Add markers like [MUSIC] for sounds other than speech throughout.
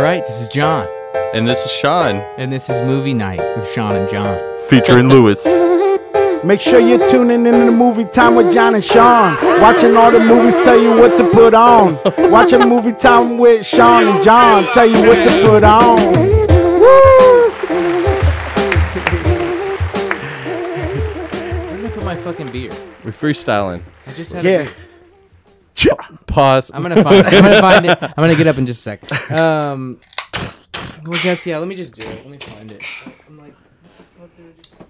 All right, this is John, And this is Sean. and this is Movie Night with Sean and John. Featuring Louis. [LAUGHS] Make sure you're tuning in to the movie time with John and Sean. Watching all the movies tell you what to put on. Watching movie time with Sean and John tell you what to put on. Woo! I'm gonna put my fucking beer. We're freestyling. I just had a Yeah. beer. Cha. Pause. I'm gonna find it. I'm gonna find it. I'm gonna get up in just a sec. [LAUGHS] Um, well, guess yeah. Let me just do it. Let me find it. I'm like, what the did I just?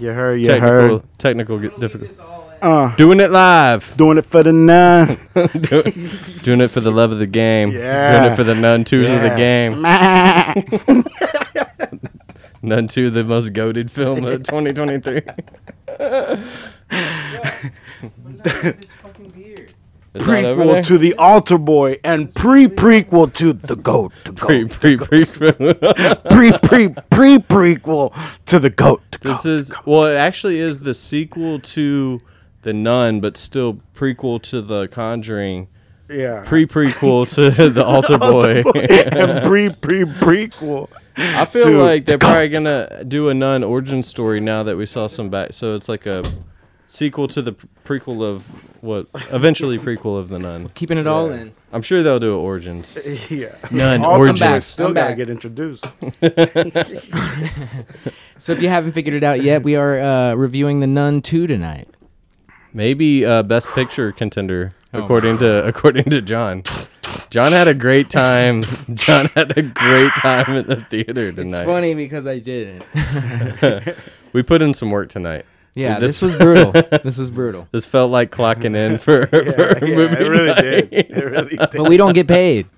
You heard, you technical, heard. technical I g- don't need difficult. this all in. Uh, Doing it live. doing it for the nun. [LAUGHS] doing, doing it for the love of the game. Yeah. Doing it for the nun twos of the game. [LAUGHS] Nun two, the most goaded film of 2023. This fucking that over prequel to the Altar Boy and pre prequel to the Goat. The pre Goat. pre pre. [LAUGHS] Pre pre pre prequel to the Goat. The This Goat. is well, it actually is the sequel to the Nun, but still prequel to the Conjuring. yeah. Pre prequel [LAUGHS] to the Altar Boy. and pre pre prequel. I feel like they're probably gonna do a nun origin story now that we saw some back. So it's like a sequel to the prequel of what eventually prequel of the nun. Keeping it all in. I'm sure they'll do origins. [LAUGHS] Yeah. Nun All origins. come back. Still Come gotta back. get introduced. [LAUGHS] [LAUGHS] So if you haven't figured it out yet, we are uh, reviewing The Nun 2 tonight. Maybe uh, best picture contender Oh. according to according to John. John had a great time. John had a great time at the theater tonight. It's funny because I didn't. We put in some work tonight. Yeah, This- this, was [LAUGHS] brutal. this was brutal. This felt like clocking in for, [LAUGHS] for Yeah, a yeah, movie it really night. did. It really did. But we don't get paid. [LAUGHS]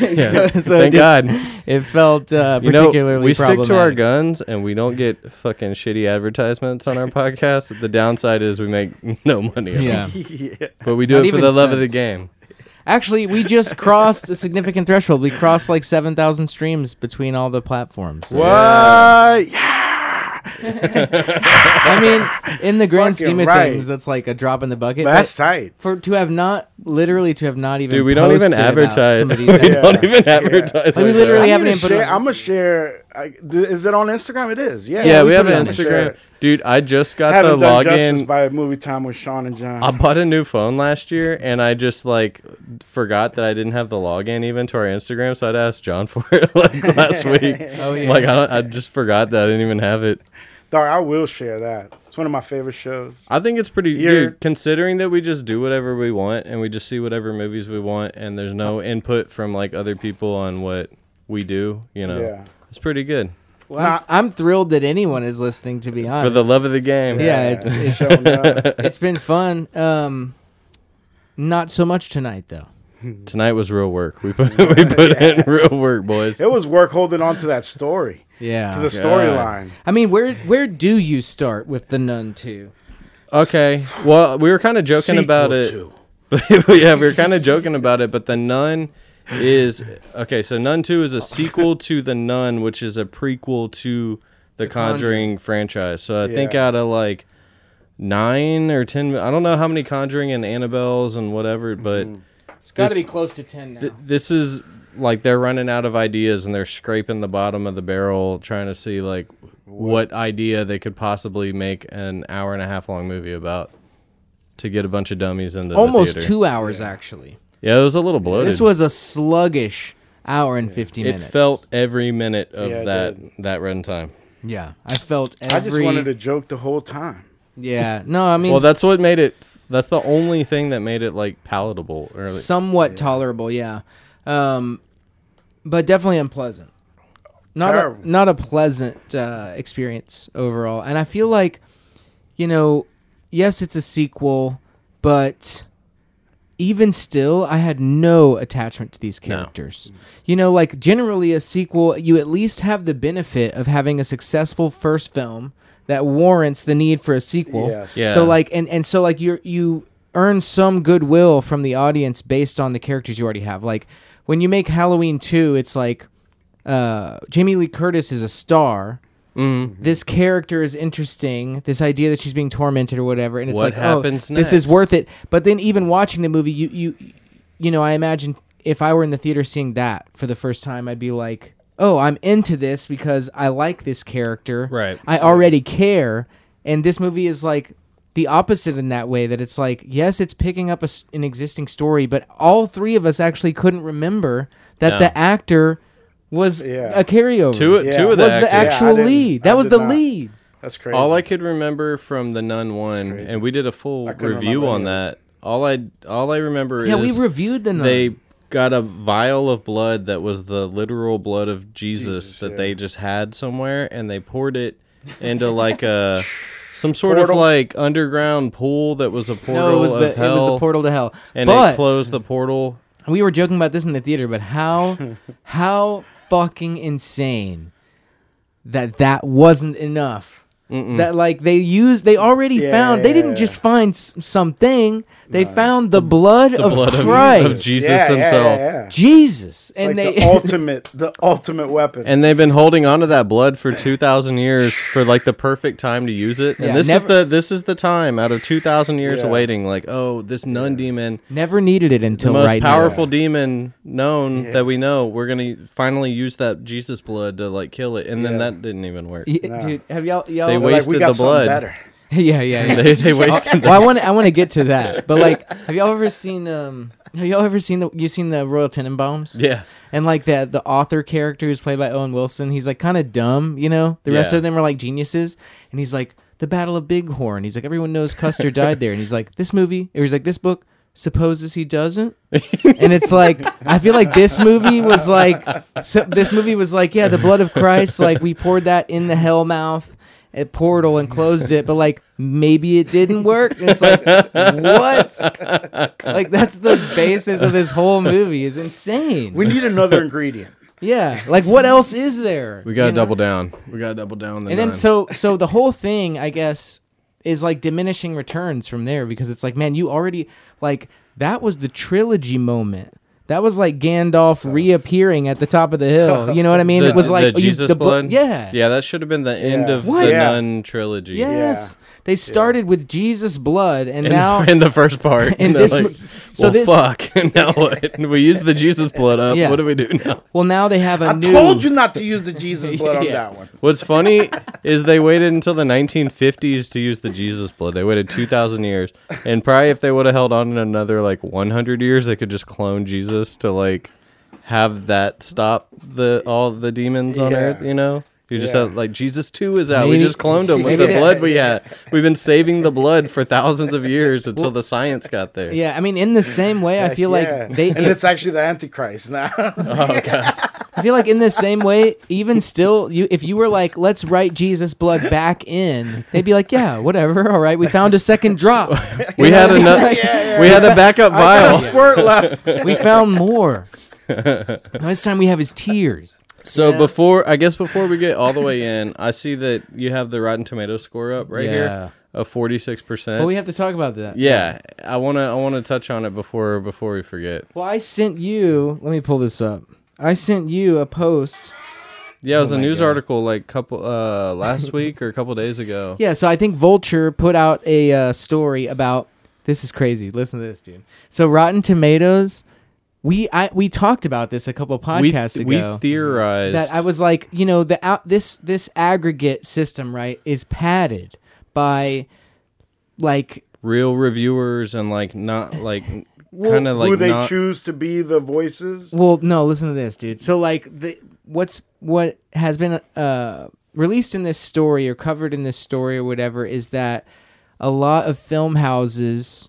Yeah. so, so Thank it just- God. It felt uh, You know, particularly we stick to our guns and we don't get fucking shitty advertisements on our podcast. The downside is we make no money. Yeah. yeah. But we do Not it for the love of the game. Actually, we just crossed a significant threshold. We crossed like 7,000 streams between all the platforms. So- What? Yeah. [LAUGHS] I mean, in the grand Fucking scheme of right. things, that's like a drop in the bucket. That's but tight. for to have not literally to have not even Dude, we don't even advertise. some of these we episodes. don't even Yeah. advertise. Like, we literally haven't I'm even put gonna it share. on I'm gonna share. I, is it on Instagram? It is. Yeah. Yeah, we, we have an it. Instagram. Dude, I just got Haven't the done justice login. by movie time with Sean and John. I bought a new phone last year and I just like forgot that I didn't have the login even to our Instagram, so I'd asked John for it [LAUGHS] like last [LAUGHS] week. Oh yeah. Like I, don't, I just forgot that I didn't even have it. Dog, I will share that. It's one of my favorite shows. I think it's pretty You're- dude, considering that we just do whatever we want and we just see whatever movies we want and there's no input from like other people on what we do, you know. Yeah. It's pretty good. Well, I'm, I'm thrilled that anyone is listening. To be honest, For the love of the game. Yeah, it's- it's- [LAUGHS] it's been fun. Um, not so much tonight though. Tonight was real work. We [LAUGHS] put [LAUGHS] we put in real work, boys. It was work holding on to that story, Yeah. to the storyline. I mean, where where do you start with the Nun Two? Okay. Well, we were kind of joking about it. [LAUGHS] Yeah, we were kind of joking about it, but the Nun is okay. So Nun Two is a sequel to the Nun, which is a prequel to the, Conjuring, franchise. So I think out of like nine or ten, I don't know how many Conjuring and Annabelles and whatever, but Mm-hmm. It's got to be close to ten now. th- this is like they're running out of ideas and they're scraping the bottom of the barrel trying to see like what idea they could possibly make an hour and a half long movie about to get a bunch of dummies into Almost the two hours actually. Yeah, it was a little bloated. This was a sluggish hour and fifty minutes. it felt every minute of Yeah, that did. that runtime. Yeah, I felt every. I just wanted to joke the whole time. Yeah, no, I mean, Well, that's what made it. That's the only thing that made it like palatable. Or like, somewhat tolerable. Yeah, um, but definitely unpleasant. Not Terrible. a not a pleasant uh, experience overall. And I feel like, you know, yes, it's a sequel, but even still, I had no attachment to these No. characters. You know, like generally a sequel, you at least have the benefit of having a successful first film that warrants the need for a sequel. Yes. Yeah. So like and and so like you you earn some goodwill from the audience based on the characters you already have. Like when you make Halloween 2, it's like uh Jamie Lee Curtis is a star. Mhm. This character is interesting. This idea that she's being tormented or whatever, and it's What like, happens oh, this is worth it. But then even watching the movie, you you you know, I imagine if I were in the theater seeing that for the first time, I'd be like, "Oh, I'm into this because I like this character. Right. I already care." And this movie is like the opposite in that way that it's like, yes, it's picking up a s an existing story, but all three of us actually couldn't remember that No. the actor was Yeah. a carryover. Two, Yeah. two was of the the actors. Yeah, I actual didn't- lead. I That was did the not. lead. That's crazy. All I could remember from the Nun one, crazy. and we did a full I couldn't review remember on any that. All I all I remember Yeah, we is reviewed the Nun. they got a vial of blood that was the literal blood of Jesus, Jesus, that yeah. they just had somewhere, and they poured it into like a [LAUGHS] some sort of like underground pool that was a portal no, it was of the hell, it was the portal to hell. and but it closed the portal. we were joking about this in the theater, but how [LAUGHS] how fucking insane that that wasn't enough. That like they used, they already Yeah, found. They didn't yeah. just find s- something. They found the blood The of blood Christ, of Jesus yeah, yeah, himself. Yeah, yeah. Jesus, It's and like they the [LAUGHS] ultimate, the ultimate weapon. And they've been holding on to that blood for two thousand years for like the perfect time to use it. And Yeah, this never- is the this is the time out of two thousand years Yeah. of waiting. Like, oh, this nun demon, never needed it until the until most right powerful now. demon known Yeah. that we know. We're gonna finally use that Jesus blood to like kill it, and then that didn't even work. Y- Nah. Dude, have y'all y'all? They They're like, wasted we got the blood. Better. [LAUGHS] yeah, yeah, yeah. they they wasted. well, I want I want to get to that, but [LAUGHS] like, have y'all ever seen um? Have y'all ever seen the you seen the Royal Tenenbaums? yeah, And like the the author character who's played by Owen Wilson, he's like kind of dumb, you know. The rest Yeah. of them are like geniuses, and he's like the Battle of Bighorn. He's like everyone knows Custer died there, and he's like this movie, or he's like this book supposes he doesn't, and it's like I feel like this movie was like so this movie was like yeah the blood of Christ like we poured that in the hell mouth at portal and closed it, but like maybe it didn't work. It's like what? Like that's the basis of this whole movie is insane. We need another ingredient. Yeah, like what else is there? we gotta you know? double down. We gotta double down. The And then so so the whole thing, I guess, is like diminishing returns from there because it's like, man, you already like that was the trilogy moment. That was like Gandalf reappearing at the top of the hill. You know what I mean? the, it was like the oh, you- Jesus the bo- blood. yeah. yeah, that should have been the end of What? the Yeah. nun trilogy. Yes. They started with Jesus blood and in, now in the first part. [LAUGHS] in And this like, mo- so well, this- fuck. [LAUGHS] now what? We use the Jesus blood up. Yeah. What do we do now? well now they have a I new told you not to use the Jesus blood on [LAUGHS] that one. What's funny is they waited until the 1950s to use the Jesus blood. They waited 2,000 years, and probably if they would have held on in another like 100 years, they could just clone Jesus to like have that stop the all the demons on Yeah. Earth. You know, you just Yeah. have like Jesus two is out. we just cloned him with the they- blood we had. We've been saving the blood for thousands of years until the science got there. Yeah, I mean in the same way I feel yeah. like they and it's actually the Antichrist now. [LAUGHS] Oh, I feel like in the same way, even still, you if you were like, let's write Jesus' blood back in, they'd be like, yeah, whatever, all right. We found a second drop. We had another. yeah. We had a backup I got vial. a squirt left. We found more. [LAUGHS] Now this time we have his tears. So Yeah. before I guess before we get all the way in, I see that you have the Rotten Tomato score up right Yeah. here of forty six percent. Well, we have to talk about that. Yeah, I wanna I wanna touch on it before before we forget. Well, I sent you. Let me pull this up. I sent you a post. Yeah, it was Oh a news God. article like couple uh last [LAUGHS] week or a couple days ago. Yeah, so I think Vulture put out a uh, story about. This is crazy. Listen to this, dude. So Rotten Tomatoes. We I we talked about this a couple of we podcasts th- we ago. theorized that I was like, you know, the out this this aggregate system, right, is padded by like real reviewers and like not like [LAUGHS] Well, kind of like Who they not, choose to be the voices. well, no, listen to this, dude. So like the what's what has been uh released in this story or covered in this story or whatever is that a lot of film houses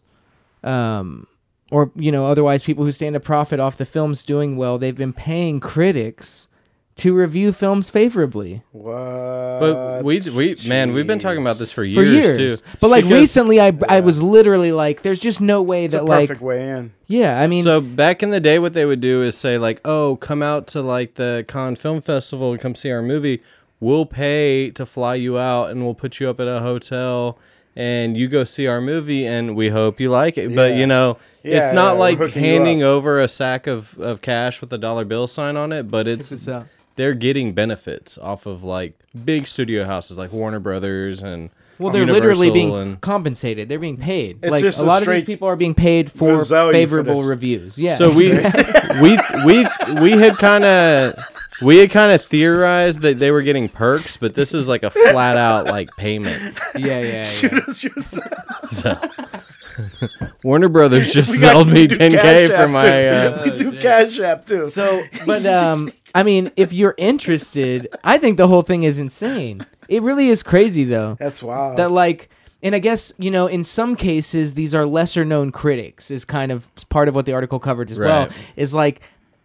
um or you know otherwise people who stand to profit off the films doing well they've been paying critics to review films favorably What? But we we man, we've been talking about this for years, for years. too. But like Because- recently, I I was literally like, "There's just no way It's a that like, perfect way in. yeah." I mean, so back in the day, what they would do is say like, "Oh, come out to like the Cannes Film Festival and come see our movie. We'll pay to fly you out, and we'll put you up at a hotel, and you go see our movie, and we hope you like it." But you know, Yeah, it's not yeah, like handing over a sack of, of cash with a dollar bill sign on it, but it's they're getting benefits off of like big studio houses like Warner Brothers and Well, they're literally being and- compensated. They're being paid. It's like just a a lot of these people are being paid for favorable this. reviews. Yeah. So we [LAUGHS] we we we had kind of we had kind of theorized that they were getting perks, but this is like a flat out like payment. yeah, yeah, Shoot yeah. us yourself. So [LAUGHS] Warner Brothers just got- sold we me do 10k Cash for App, my. too. Uh, [LAUGHS] we do Cash App too. So, but um, I mean, if you're interested, I think the whole thing is insane. It really is crazy, though. That's wild. That like, and I guess you know, in some cases, these are lesser known critics. Is kind of part of what the article covered as well. Right. Is like.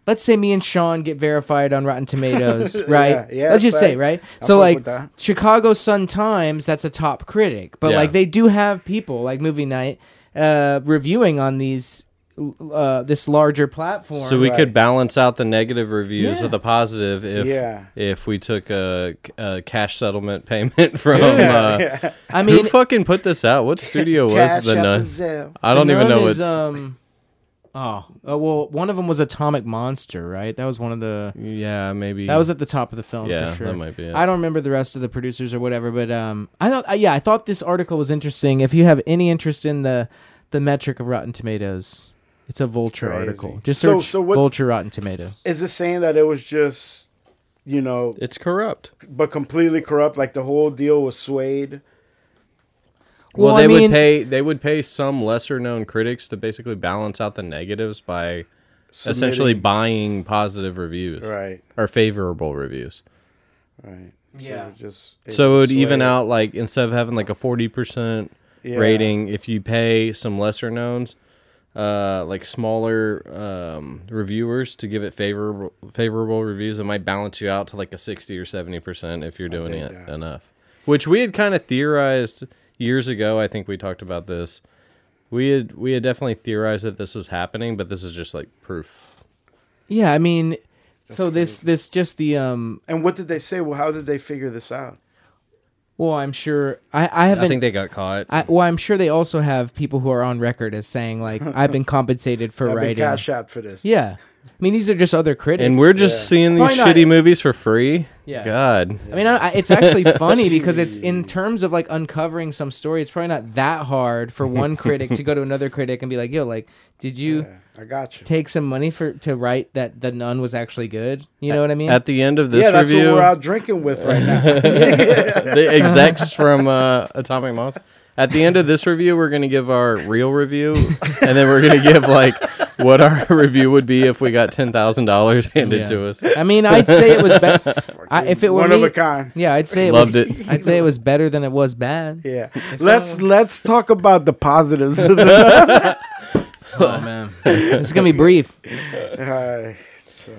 Let's say me and Sean get verified on Rotten Tomatoes, [LAUGHS] right? Yeah, yeah, Let's just say, right? I'll so like. Chicago Sun Times, that's a top critic, but Yeah. like they do have people like Movie Night uh, reviewing on these uh, this larger platform. so we Right. could balance out the negative reviews Yeah. with a positive if Yeah. if we took a, a cash settlement [LAUGHS] payment from. Dude. Uh, yeah. I who mean, fucking put this out? What studio [LAUGHS] was the App nun? I don't The even Nun know is, what's. um. Oh, uh, well, one of them was Atomic Monster, right? That was one of the. yeah, maybe That was at the top of the film Yeah, for sure. that might be it. I don't remember the rest of the producers or whatever, but um, I thought, uh, yeah, I thought this article was interesting. If you have any interest in the the metric of Rotten Tomatoes, it's a Vulture Crazy. article. Just So- search so what- Vulture Rotten Tomatoes. Is it saying that it was just, you know, It's corrupt. but completely corrupt? Like the whole deal was swayed. Well, Well, they I mean- would pay they would pay some lesser known critics to basically balance out the negatives by essentially buying positive reviews Right. or favorable reviews. Right. Yeah. So it, just, So it would swayed. even out like instead of having like a forty percent Yeah. rating, if you pay some lesser knowns, uh, like smaller um, reviewers to give it favorable favorable reviews, it might balance you out to like a sixty or seventy percent if you're doing it that. enough. Which we had kind of theorized years ago. I think we talked about this. We had we had definitely theorized that this was happening, but this is just like proof. Yeah, I mean, so this this just the um. And what did they say? Well, how did they figure this out? Well, I'm sure I I haven't. I think they got caught. I, well, I'm sure they also have people who are on record as saying like I've been [LAUGHS] compensated for I've been writing. cash out for this. Yeah, I mean these are just other critics. and we're just Yeah. seeing these Probably not- shitty movies for free. Yeah. God. I mean, I, I- it's actually [LAUGHS] funny because it's in terms of like uncovering some story. It's probably not that hard for one [LAUGHS] critic to go to another critic and be like, "Yo, like, did you Yeah, I got you. take some money for to write that the nun was actually good?" You know what I mean? At the end of this yeah, that's review, what we're out drinking with right now. [LAUGHS] the execs from uh, Atomic Monster. At the end of this review, we're gonna give our real review, and then we're gonna give like what our [LAUGHS] review would be if we got ten thousand dollars handed Yeah. to us. I mean, I'd say it was best. [LAUGHS] I, if it were One me, of a kind. yeah, I'd say it Loved was. it. I'd say it was better than it was bad. Yeah. Let's someone- [LAUGHS] let's talk about the positives. of the- Oh man, this is gonna be brief. Uh, so-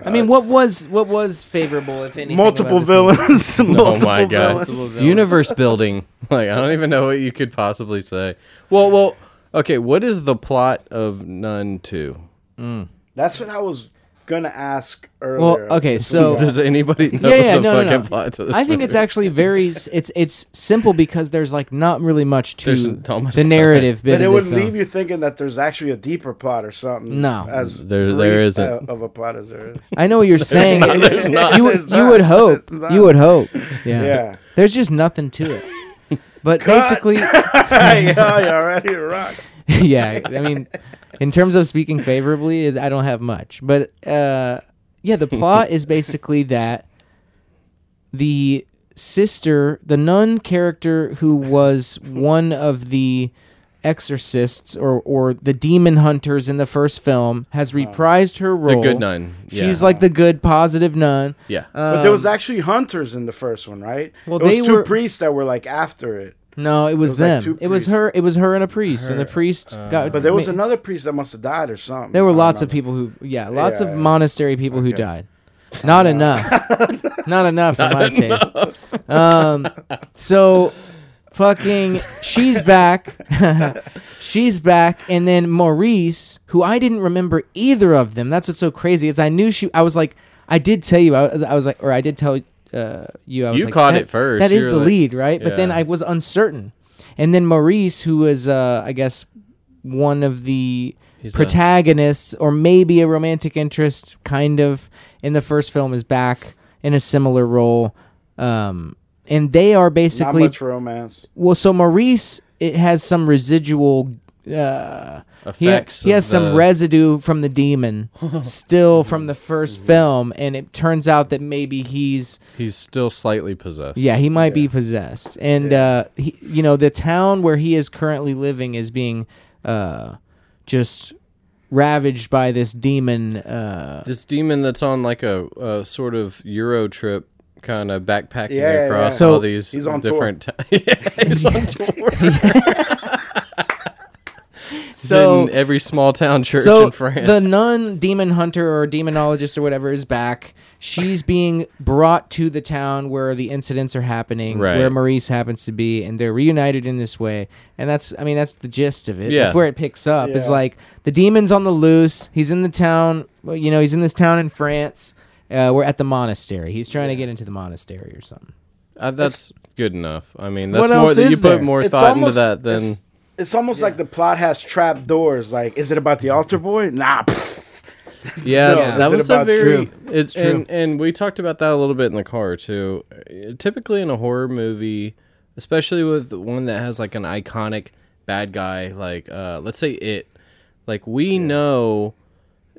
I mean, what was what was favorable, if anything? multiple about this movie? [LAUGHS] villains. Oh my god! villains. Universe building. [LAUGHS] Like I don't even know what you could possibly say. Well, well, okay. What is the plot of Nun Two? Mm. That's what I was gonna ask earlier. Well, okay, so- Does anybody know Yeah, yeah, the no, no, fucking no. plot to this? I think it's actually very. It's it's simple because there's like not really much to There's the narrative bit But it of would the film. leave you thinking that there's actually a deeper plot or something. No. as There- there isn't. uh, of a plot as there is. I know what you're saying. not- there's not. You There's you not. would hope. Not. You would hope. [LAUGHS] Yeah. Yeah. There's just nothing to it. But Cut. basically, [LAUGHS] yeah, you already rock. [LAUGHS] yeah. I mean, in terms of speaking favorably, is I don't have much. But uh, yeah, the plot is [LAUGHS] basically that the sister, the nun character who was one of the exorcists or or the demon hunters in the first film has reprised her role. the good nun. Yeah. She's like the good positive nun. yeah. But there was Um, actually hunters in the first one, right? Well, it was they two were- priests that were like after it. No, it was, was like them. two it was priests. her. It was her and a priest, and the Her, priest uh, got. But there was ma- another priest that must have died or something. There were I don't lots of know. people who, yeah, lots Yeah, of yeah. monastery people who Okay. died. Not enough. [LAUGHS] Not enough for my taste. Um, so fucking, she's back. [LAUGHS] she's back, and then Maurice, who I didn't remember either of them. That's what's so crazy is I knew she. I was like, I did tell you. I was, I was like, or I did tell uh, you. I was You like, caught it first. That is You is the like- lead, right? But then I was uncertain, and then Maurice, who was, uh, I guess, one of the He's a- protagonists or maybe a romantic interest kind of in the first film is back in a similar role um and they are Not basically much romance. well. So Maurice, it has some residual. Uh, he, ha- Effects he has of some the- residue from the demon [LAUGHS] still from the first film, and it turns out that maybe he's He's still slightly possessed. yeah he might be possessed, and uh, he, you know the town where he is currently living is being uh, just ravaged by this demon. Uh, This demon that's on like a, a sort of Euro trip, kind of backpacking Yeah, yeah, across yeah. So- all these He's on tour. different. T- [LAUGHS] yeah, he's on [LAUGHS] tour. So in every small town church so in France. the nun demon hunter or demonologist or whatever is back. She's being brought to the town where the incidents are happening, Right. where Maurice happens to be, and they're reunited in this way. And that's, I mean, that's the gist of it. Yeah. That's where it picks up. It's like the demon's on the loose. He's in the town. well, You know, he's in this town in France. Uh, we're at the monastery. He's trying to get into the monastery or something. Uh, that's good enough. I mean, that's What more else that you is put there? more It's thought into that than it's, it's almost like the plot has trap doors. Like, is it about the altar boy? Nah. pff. [LAUGHS] Yeah, No, that is it was a about- very. True. It's true. and and we talked about that a little bit in the car too. Typically in a horror movie, especially with one that has like an iconic bad guy, like uh, let's say it, like we know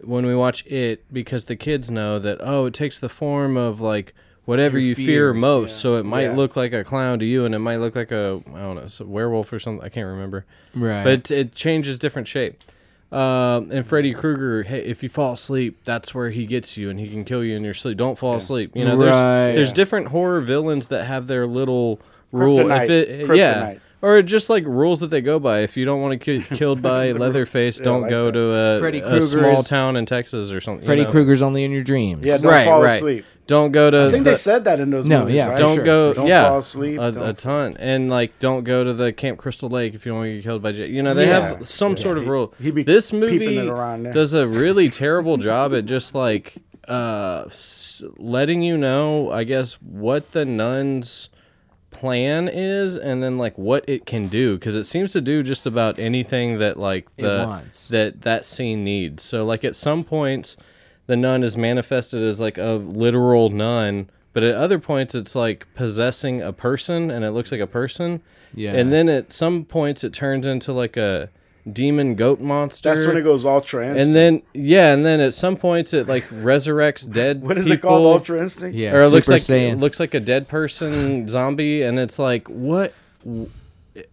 when we watch it because the kids know that oh it takes the form of like whatever Your you fear fears, most so it might Yeah. look like a clown to you and it might look like a i don't know it's a werewolf or something i can't remember Right. but it, it changes different shape. Um, and Freddy Krueger, hey, if you fall asleep, that's where he gets you, and he can kill you in your sleep. Don't fall asleep. You know, there's Right. there's Yeah. different horror villains that have their little rule. Kryptonite. If it, Kryptonite. Yeah, or just like rules that they go by. If you don't want to get [LAUGHS] killed by Leatherface, Yeah, don't like go that. to a, a small town in Texas or something. you Freddy know? Krueger's only in your dreams. Yeah, don't Right, fall right. asleep. Don't go to. I think the- they said that in those No, movies. yeah, right? don't sure. go. Don't yeah, fall asleep. A, a don't- ton, and like don't go to the Camp Crystal Lake if you don't want to get killed by. J- you know they Yeah. have some sort of rule. he be this movie around does a really [LAUGHS] terrible job at just like uh, letting you know, I guess, what the nuns plan is and then like what it can do because it seems to do just about anything that like the that that scene needs. So like at some points the nun is manifested as like a literal nun but at other points it's like possessing a person and it looks like a person. Yeah. and then at some points it turns into like a demon goat monster That's when it goes ultra instinct. and then yeah and then at some points it like [LAUGHS] resurrects dead what is people it called? Ultra instinct. yeah. or it looks like Saiyan. it looks like a dead person [LAUGHS] zombie, and it's like, what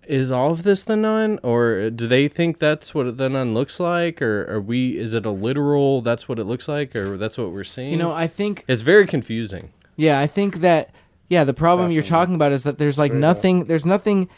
is all of this the nun, or do they think that's what the nun looks like, or are we? Is it a literal? That's what it looks like, or that's what we're seeing? you know, I think it's very confusing. Yeah, I think that yeah, the problem you're talking about is that there's like nothing there's nothing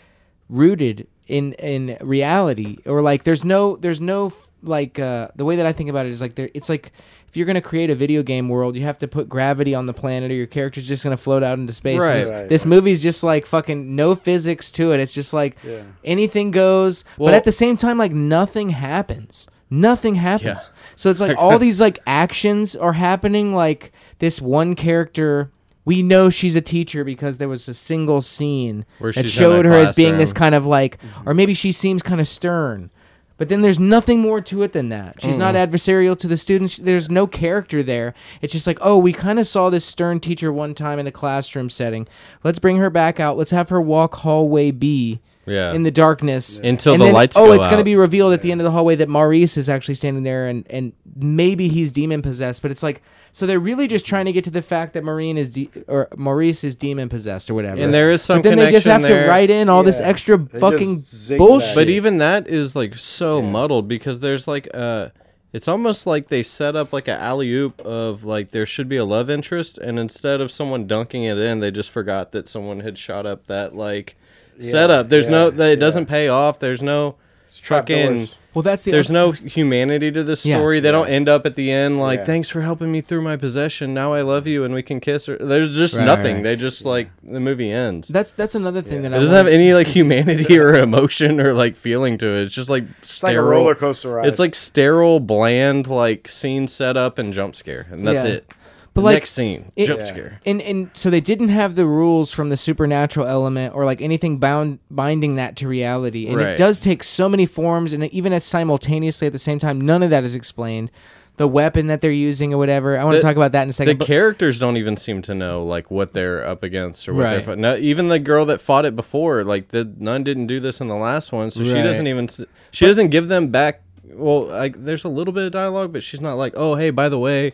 rooted in in reality or like there's no there's no like uh the way that I think about it is like there it's like if you're to create a video game world, you have to put gravity on the planet or your character's just to float out into space. Right. This, Right, this right. movie's just like fucking no physics to it. It's just like Yeah. anything goes, but at the same time like nothing happens. Nothing happens. So it's like all [LAUGHS] these like actions are happening like this one character we know she's a teacher because there was a single scene Where that she's in showed her as being this classroom. kind of like mm-hmm. or maybe she seems kind of stern. But then there's nothing more to it than that. She's not mm. adversarial to the students. There's no character there. It's just like, oh, we kind of saw this stern teacher one time in a classroom setting. Let's bring her back out. Let's have her walk hallway B Yeah. in the darkness Until And the then, lights Oh, go it's going to out. be revealed at the end of the hallway that Maurice is actually standing there, and and maybe he's demon possessed. But it's like, so they're really just trying to get to the fact that Maureen is de- or Maurice is demon possessed or whatever. And there is some But then they just connection have to write in all this extra They fucking bullshit. But even that is like so muddled because there's like uh it's almost like they set up like a alley oop of like there should be a love interest and instead of someone dunking it in, they just forgot that someone had shot up that like setup. There's no that it yeah. doesn't pay off. There's no trap fucking doors. well, that's the there's no humanity to this Yeah. story. They don't end up at the end like, Yeah. "Thanks for helping me through my possession. Now I love you and we can kiss." Or there's just Right, nothing. right. They just like the movie ends. That's that's another thing that It I doesn't have wanna- any like [LAUGHS] humanity or emotion or like feeling to it. It's just like It's like a sterile. roller coaster ride. It's like sterile, bland, like scene setup and jump scare, and that's Yeah. it. But, like, next scene, it- jump scare. and and so they didn't have the rules from the supernatural element or like anything bound binding that to reality and it does take so many forms and even as simultaneously at the same time none of that is explained the weapon that they're using or whatever. I want to talk about that in a the second. but- characters don't even seem to know like what they're up against or what they're fighting. No, even the girl that fought it before, like the nun didn't do this in the last one, so she doesn't even s- she doesn't give them back. Well, like there's a little bit of dialogue, but she's not like, oh hey, by the way,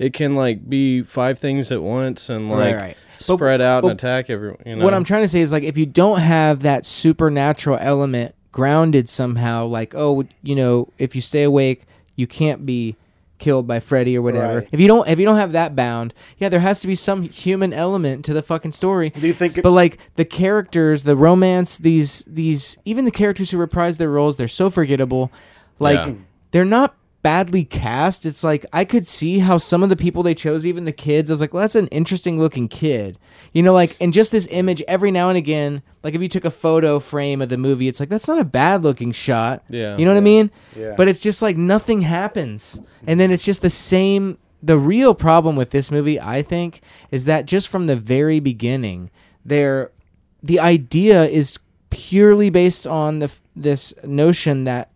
it can like be five things at once and like right. But- spread out and attack everyone. You know What I'm trying to say is like if you don't have that supernatural element grounded somehow, like oh, you know, if you stay awake, you can't be killed by Freddy or whatever. Right. If you don't, if you don't have that bound, yeah, there has to be some human element to the fucking story. Do you think? It, But like the characters, the romance, these these even the characters who reprise their roles, they're so forgettable. Like Yeah. they're not badly cast. It's like I could see how some of the people they chose, even the kids, I was like, well, that's an interesting looking kid. You know, like and just this image every now and again, like if you took a photo frame of the movie, it's like that's not a bad looking shot. Yeah. You know what I mean? Yeah. But it's just like nothing happens. And then it's just the same the real problem with this movie, I think, is that just from the very beginning, there the idea is purely based on the this notion that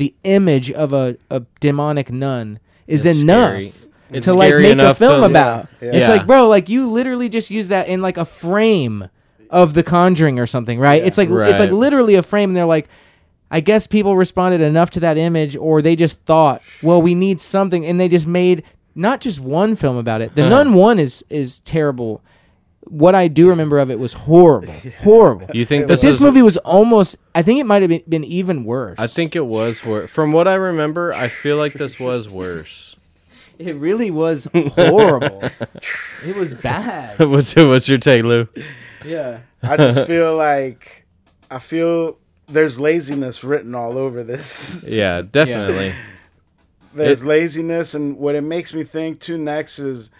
the image of a, a demonic nun is It's enough scary. It's to like make a film to- about. Yeah, yeah. It's like, bro, like you literally just use that in like a frame of The Conjuring or something, right? Yeah. It's like it's like literally a frame. And they're like, I guess people responded enough to that image, or they just thought, well, we need something, and they just made not just one film about it. The Uh-huh. Nun One is is terrible. What I do remember of it was horrible, [LAUGHS] horrible. You think But this, this is, movie was almost. I think it might have been, been even worse. I think it was worse. From what I remember, I feel like this was worse. it really was horrible. [LAUGHS] it was bad. [LAUGHS] what's what's your take, Lou? Yeah. I just feel like I feel there's laziness written all over this. Yeah, definitely. There's It- laziness, and what it makes me think too next is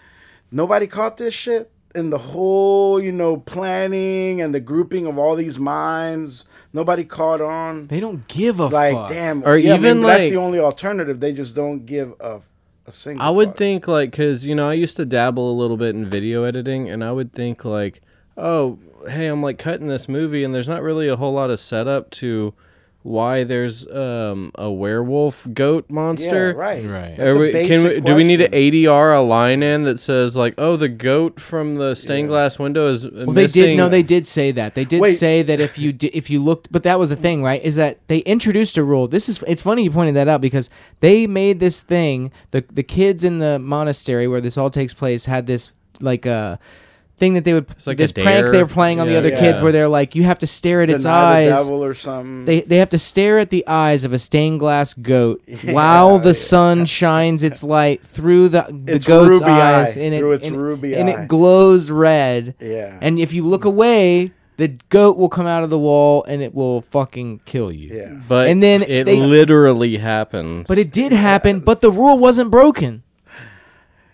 nobody caught this shit in the whole, you know, planning and the grouping of all these minds. Nobody caught on. They don't give a Like, fuck. damn, Or yeah, I mean, even, that's the only alternative. They just don't give a a single. I would fuck. think like cuz you know, I used to dabble a little bit in video editing and I would think like, "Oh, hey, I'm like cutting this movie and there's not really a whole lot of setup to why there's um a werewolf goat monster." Yeah, right. Right. That's Are we, can basic we, do we need an. ADR a line in that says like, "Oh, the goat from the stained glass window is Well, they did. No, they did say that. They did Wait. say that if you di- if you looked, but that was the thing, right? Is that they introduced a rule. This is. It's funny you pointed that out because they made this thing. The the kids in the monastery where this all takes place had this like a thing that they would like this prank dare. they were playing on the Yeah, other kids where they're like you have to stare at The its Night the eyes. Devil or something. They they have to stare at the eyes of a stained glass goat [LAUGHS] while the sun shines its light through the the Its goat's ruby eye, eyes and it its and, ruby and eye. it glows red. yeah. And if you look away, the goat will come out of the wall and it will fucking kill you. yeah. But and then it they- literally happens. But it did happen, but the rule wasn't broken.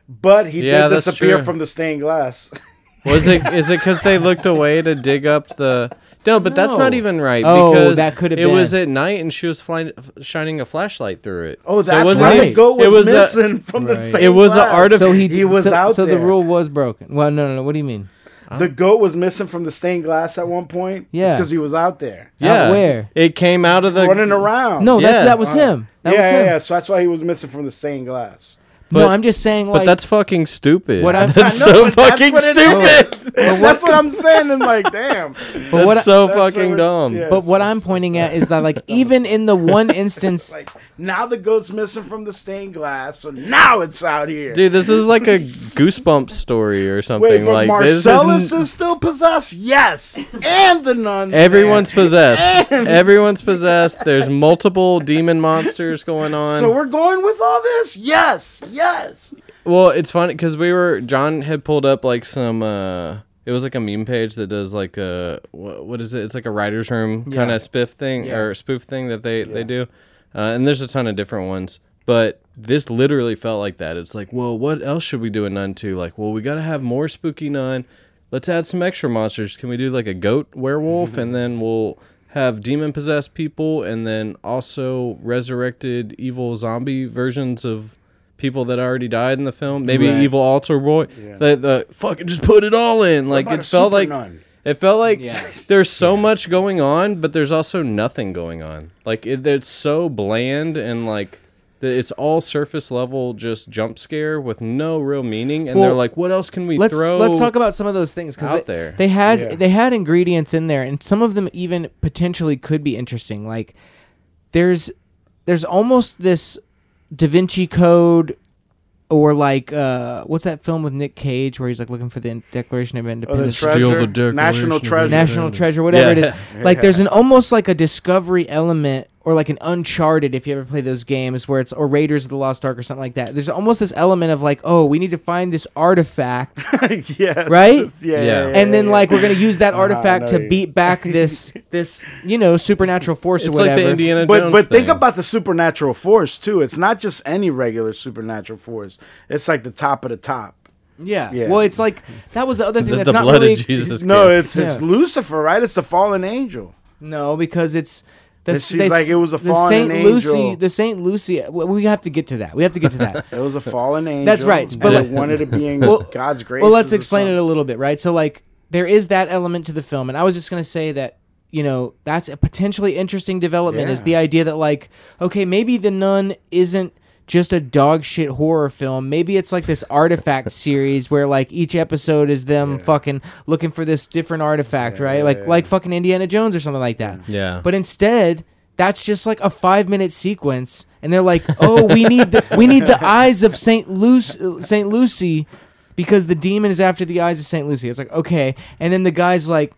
But he Yeah, did disappear true. from the stained glass. [LAUGHS] Was it? Is it because they [LAUGHS] looked away to dig up the? No, but that's not No. even right. Oh, because that could have been. It was been. at night, and she was flying, shining a flashlight through it. Oh, So that's was why it- the goat it was, was a- missing from the Right. stained It was a glass. artif- So he, He was so, out so the there. rule was broken. Well, no, no, no. What do you mean? The goat was missing from the stained glass at one point. Yeah. because he was out there Yeah, where? it came out of the running around. No, that's Yeah. that was him. That yeah, was yeah, him. yeah. So that's why he was missing from the stained glass. No, I'm just saying But that's fucking stupid. What [LAUGHS] I'm- that's I know, so but that's fucking what stupid. is. But what- that's what I'm saying. And like, damn. [LAUGHS] but what That's I- so That's fucking so- dumb. yeah. but what so- I'm pointing at is that like [LAUGHS] even in the one instance Like now the goat's missing from the stained glass, so now it's out here. Dude, this is like a goosebump story or something. Wait, but like Marcellus this is is still possessed. Yes, and the nun. everyone's there. possessed. Everyone's possessed. There's multiple demon monsters going on. So we're going with all this. Yes, yes. Well, it's funny because we were John had pulled up like some. uh It was like a meme page that does like a what, what is it? It's like a writers' room kind of spiff thing Yeah. or spoof thing that they they do, uh, and there's a ton of different ones. But this literally felt like that. It's like, well, what else should we do a Nun Two? Like, well, we got to have more spooky Nun. Let's add some extra monsters. Can we do like a goat werewolf, and then we'll have demon possessed people, and then also resurrected evil zombie versions of people that already died in the film. Maybe Right. evil altar boy. The, the fucking just put it all in. Like about it felt like nun? it felt like Yeah. [LAUGHS] there's so much going on, but there's also nothing going on. Like it, it's so bland and like it's all surface level, just jump scare with no real meaning, and Well, they're like, "What else can we let's throw?" let's talk about some of those things because out they, there. they had Yeah. they had ingredients in there, and some of them even potentially could be interesting. Like there's there's almost this Da Vinci Code. Or like, uh, what's that film with Nick Cage where he's like looking for the Declaration of Oh, the Independence? treasure, Steal the Declaration national of treasure. National Treasure, whatever it Yeah. is. Like there's an almost like a discovery element or like an Uncharted if you ever play those games where it's or Raiders of the Lost Ark or something like that. There's almost this element of like, oh, we need to find this artifact, [LAUGHS] yeah. Right? [LAUGHS] Yeah. Yeah. yeah, and then yeah. like we're gonna use that Uh-huh, artifact to know beat back this [LAUGHS] this you know supernatural force it's or like whatever. the Indiana But Jones. but think thing. about the supernatural force too. It's not just any regular supernatural force. It's like the top of the top. yeah. Yeah. Well, it's like that was the other thing the, that's the not blood really of Jesus. no, kid. it's it's Lucifer, right? It's the fallen angel. no because it's. The, And she's like, it was a the fallen Saint angel. Lucy, the Saint Lucy. We have to get to that. We have to get to that. [LAUGHS] It was a fallen angel. That's right, But like- wanted to be in Well- God's grace. well let's explain it a little bit right so like there is that element to the film and i was just going to say that you know that's a potentially interesting development is the idea that like okay maybe the nun isn't just a dog shit horror film. Maybe it's like this artifact [LAUGHS] series where like each episode is them fucking looking for this different artifact right? Like yeah. like fucking indiana jones or something like that. Mm. Yeah. but instead that's just like a five minute sequence and they're like oh we need the we need the [LAUGHS] eyes of saint lucy saint lucy because the demon is after the eyes of saint lucy. It's like okay. And then the guy's like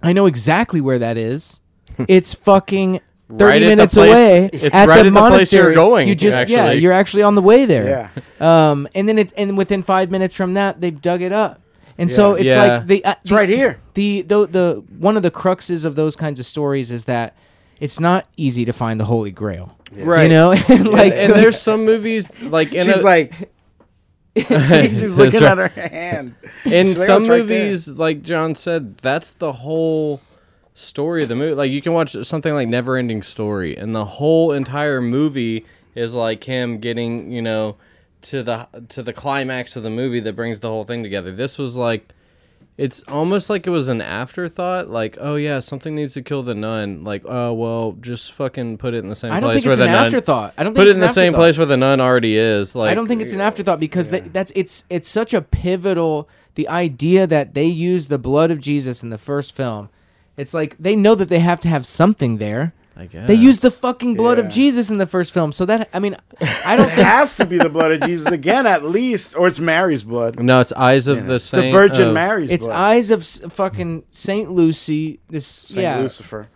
i know exactly where that is. [LAUGHS] It's fucking 30 Right at the minutes place- away it's at right the at the place monastery you're going, You just yeah. You're actually on the way there Yeah. um and then it and within five minutes from that they've dug it up and so it's Yeah. like the uh, It's right here. the, the the one of the cruxes of those kinds of stories is that it's not easy to find the holy grail right. you know [LAUGHS] and like and there's some movies like in She's a, like, [LAUGHS] [LAUGHS] she's looking right. at her hand. in some "Oh, it's right there." movies, like John said, that's the whole story of the movie. Like you can watch something like Never Ending Story, and the whole entire movie is like him getting, you know, to the to the climax of the movie that brings the whole thing together. This was like it's almost like it was an afterthought, like, oh yeah, something needs to kill the nun. Like, oh well, just fucking put it in the same I don't place think where it's the an nun. afterthought. I don't think Put it it's in an the same afterthought. place where the nun already is. Like, I don't think it's an afterthought because that, that's it's it's such a pivotal the idea that they use the blood of Jesus in the first film. It's like they know that they have to have something there. I guess They use the fucking blood Yeah. of Jesus in the first film. So that I mean, I don't [LAUGHS] It think has to be the blood of Jesus again, at least, or it's Mary's blood. No, it's Eyes of the It's the Virgin of- Mary's it's blood. eyes of s- fucking Saint Lucy. This Saint yeah Lucifer.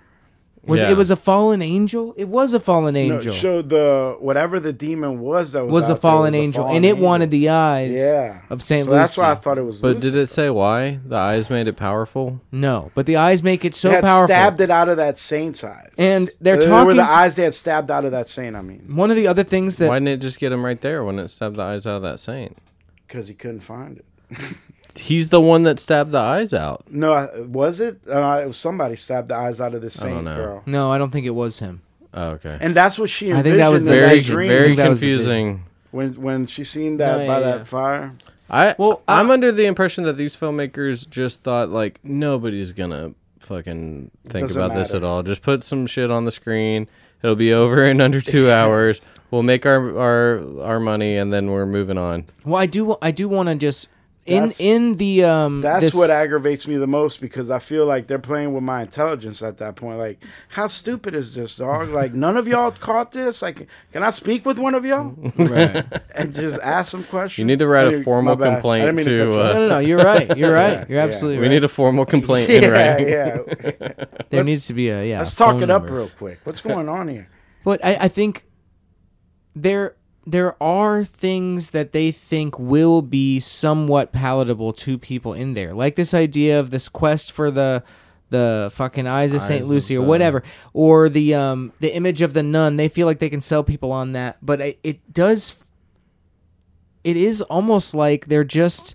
Was Yeah. it was a fallen angel. It was a fallen No, angel. so the whatever the demon was that was, was out a there fallen was a angel, fallen and it angel. wanted the eyes yeah of Saint So Lucy. that's why I thought it was. But did it say why? The eyes made it powerful? no, but the eyes make it so they had powerful. stabbed it out of that saint's eyes. and they're They were the eyes they had stabbed out of that saint. I mean, one of the other things that Why didn't it just get him right there when it stabbed the eyes out of that saint? because he couldn't find it. [LAUGHS] He's the one that stabbed the eyes out. No, I- was it? Uh, it was somebody stabbed the eyes out of this I don't saint know. girl, no, I don't think it was him. Oh, okay. and that's what she I think that was in that Very, dream. very that was the confusing. when when she seen that No, by yeah, that yeah. fire. I Well, I'm under the impression that these filmmakers just thought like nobody's gonna fucking think doesn't about this matter. at all. Just put some shit on the screen. It'll be over in under [LAUGHS] two hours. We'll make our our our money and then we're moving on. Well, I do. I do want to just in in the um. That's this- what aggravates me the most because I feel like they're playing with my intelligence at that point. Like, how stupid is this, dog? Like, none of y'all caught this. Like, can I speak with one of y'all [LAUGHS] Right. and just ask some questions? You need to write I a didn't- formal my bad. I complaint didn't to, uh, no, no, no. You're right. You're right. Yeah, You're yeah. absolutely We need a formal complaint [LAUGHS] in yeah, writing. yeah. [LAUGHS] there let's- needs to be a yeah. Let's talk phone it up real quick. What's going on here? But I, I think there there are things that they think will be somewhat palatable to people in there, like this idea of this quest for the the fucking eyes of Saint Lucy or whatever, or the um the image of the nun. They feel like they can sell people on that, but it, it does. It is almost like they're just.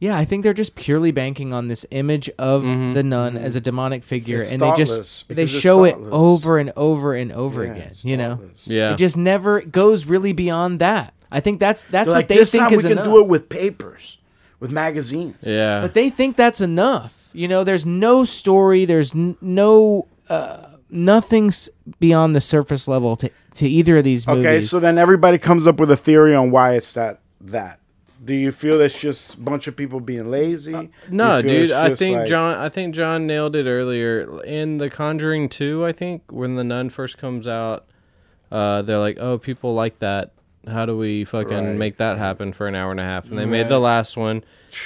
Yeah, I think they're just purely banking on this image of Mhm. the nun as a demonic figure, It's and they just they because it's show it over and over and over Yeah, again. You know. Yeah. it just never goes really beyond that. I think that's that's They're what like they this think time is we can enough. do it with papers, with magazines. yeah. But they think that's enough. You know, there's no story. There's n- no uh, nothing's beyond the surface level to to either of these movies. Okay, so then everybody comes up with a theory on why it's that that. Do you feel it's just a bunch of people being lazy? Uh, No, dude. I think like- John. I think John nailed it earlier in The Conjuring Two. I think when the nun first comes out, uh, they're like, "Oh, people like that. How do we fucking Right. make that happen for an hour and a half?" And they made the last one.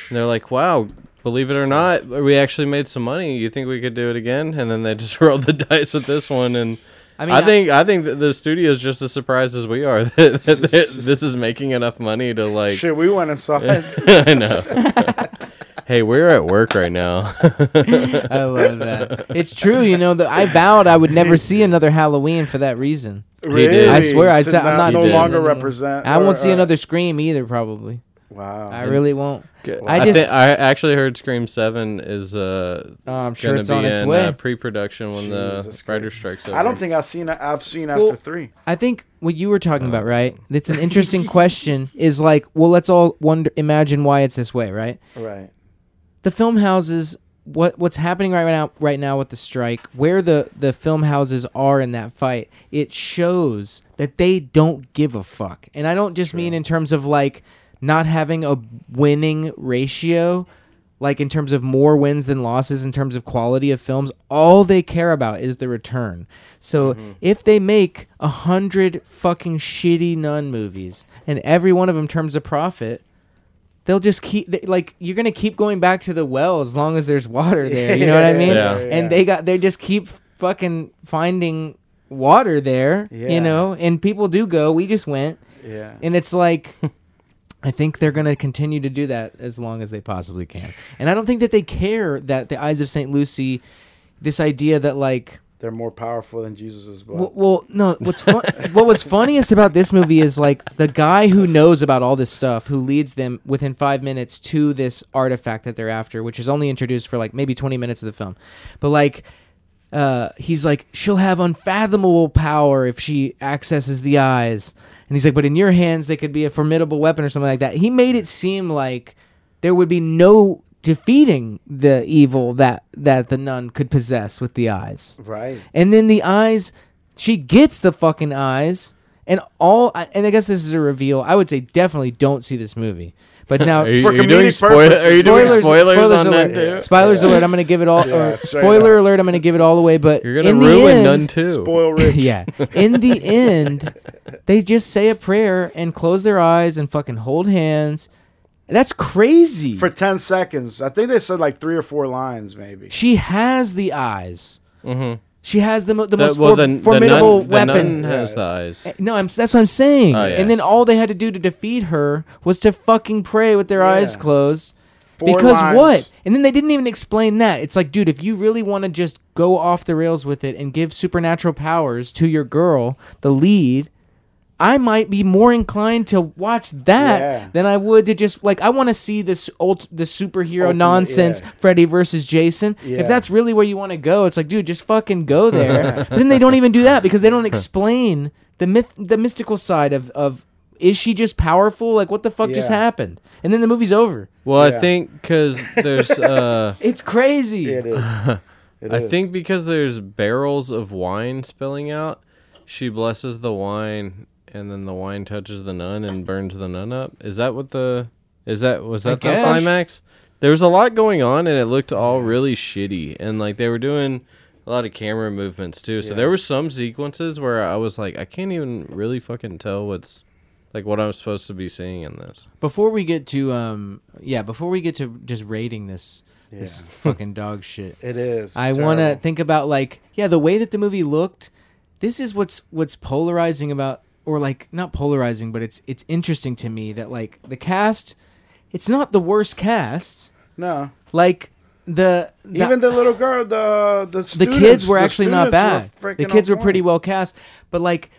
And they're like, "Wow." Believe it or not, we actually made some money. You think we could do it again? And then they just [LAUGHS] rolled the dice with this one, and I I, mean, I- think I think that the studio is just as surprised as we are [LAUGHS] that, that this is making enough money to like. Shit, we went and saw [LAUGHS] it. I know. [LAUGHS] hey, we're at work right now. I love that. It's true, you know. That I vowed I would never see another Halloween for that reason. did. I swear, I said I'm not no longer anymore. represent. I won't or, see uh, another Scream either, probably. Wow. I really won't. I, I I, just- I actually heard Scream Seven is uh Oh, I'm sure gonna it's be on its in way. uh, pre-production when the Jesus writer Christ. strikes. I don't think I've seen. I've seen Well- after three. I think what you were talking about, right? It's an interesting [LAUGHS] question. Is like, well, let's all wonder, imagine why it's this way, right? Right. the film houses what what's happening right now right now with the strike where the the film houses are in that fight it shows that they don't give a fuck and i don't just mean in terms of like not having a winning ratio like in terms of more wins than losses in terms of quality of films all they care about is the return so mm-hmm. if they make a hundred fucking shitty nun movies and every one of them turns a profit they'll just keep they, like you're gonna keep going back to the well as long as there's water [LAUGHS] there you know what i mean Yeah. and they got they just keep fucking finding water there Yeah. you know and people do go we just went Yeah. and it's like [LAUGHS] i think they're gonna continue to do that as long as they possibly can and i don't think that they care that the eyes of st lucy this idea that like They're more powerful than Jesus' blood. well, well, no. What's fun? what was funniest about this movie is like the guy who knows about all this stuff, who leads them within five minutes to this artifact that they're after, which is only introduced for like maybe twenty minutes of the film, but like. Uh, he's like, she'll have unfathomable power if she accesses the eyes. And he's like, but in your hands, they could be a formidable weapon or something like that. He made it seem like there would be no defeating the evil that that the nun could possess with the eyes. right. And then the eyes, she gets the fucking eyes, and all. And I guess this is a reveal. I would say definitely don't see this movie. But now, Are you, For are you doing comedic spoil- purposes. Are you doing spoilers, spoilers, spoilers on alert. that too? Spoilers alert. I'm gonna give it all. Yeah, or spoiler up. alert. I'm gonna give it all away. But You're gonna in the ruin end, none too. Spoil [LAUGHS] rich. yeah. In the end, they just say a prayer and close their eyes and fucking hold hands. That's crazy. For ten seconds, I think they said like three or four lines, maybe. she has the eyes. Mm-hmm. She has the, mo- the The, most well, for- the, formidable the nun, weapon. The nun has the eyes. Eh, No, I'm, that's what I'm saying. Oh, yeah. And then all they had to do to defeat her was to fucking pray with their eyes closed. Four because lines. what? And then they didn't even explain that. It's like, dude, if you really want to just go off the rails with it and give supernatural powers to your girl, the lead, I might be more inclined to watch that Yeah. than I would to just like I want to see this old the superhero Ultimate, nonsense yeah. Freddy versus Jason. Yeah. If that's really where you want to go, it's like, dude, just fucking go [LAUGHS] there. but then they don't even do that because they don't explain the myth, the mystical side of of is she just powerful? Like what the fuck just happened? And then the movie's over. Well, Yeah. I think because there's [LAUGHS] uh, It's crazy. It is. [LAUGHS] It I is. think because there's barrels of wine spilling out, she blesses the wine, and then the wine touches the nun and burns the nun up. Is that what the? Is that was I that the guess. climax? There was a lot going on, and it looked all really shitty, and like they were doing a lot of camera movements too. So Yeah. there were some sequences where I was like, I can't even really fucking tell what's like what I'm supposed to be seeing in this. Before we get to um yeah, before we get to just rating this this fucking dog shit. [LAUGHS] It is. I want to think about like yeah, the way that the movie looked. This is what's what's polarizing about or like not polarizing, but it's it's interesting to me that like the cast it's not the worst cast. No. Like the, the Even the little girl, the the the kids were the actually not bad. The kids were pretty well cast, but like,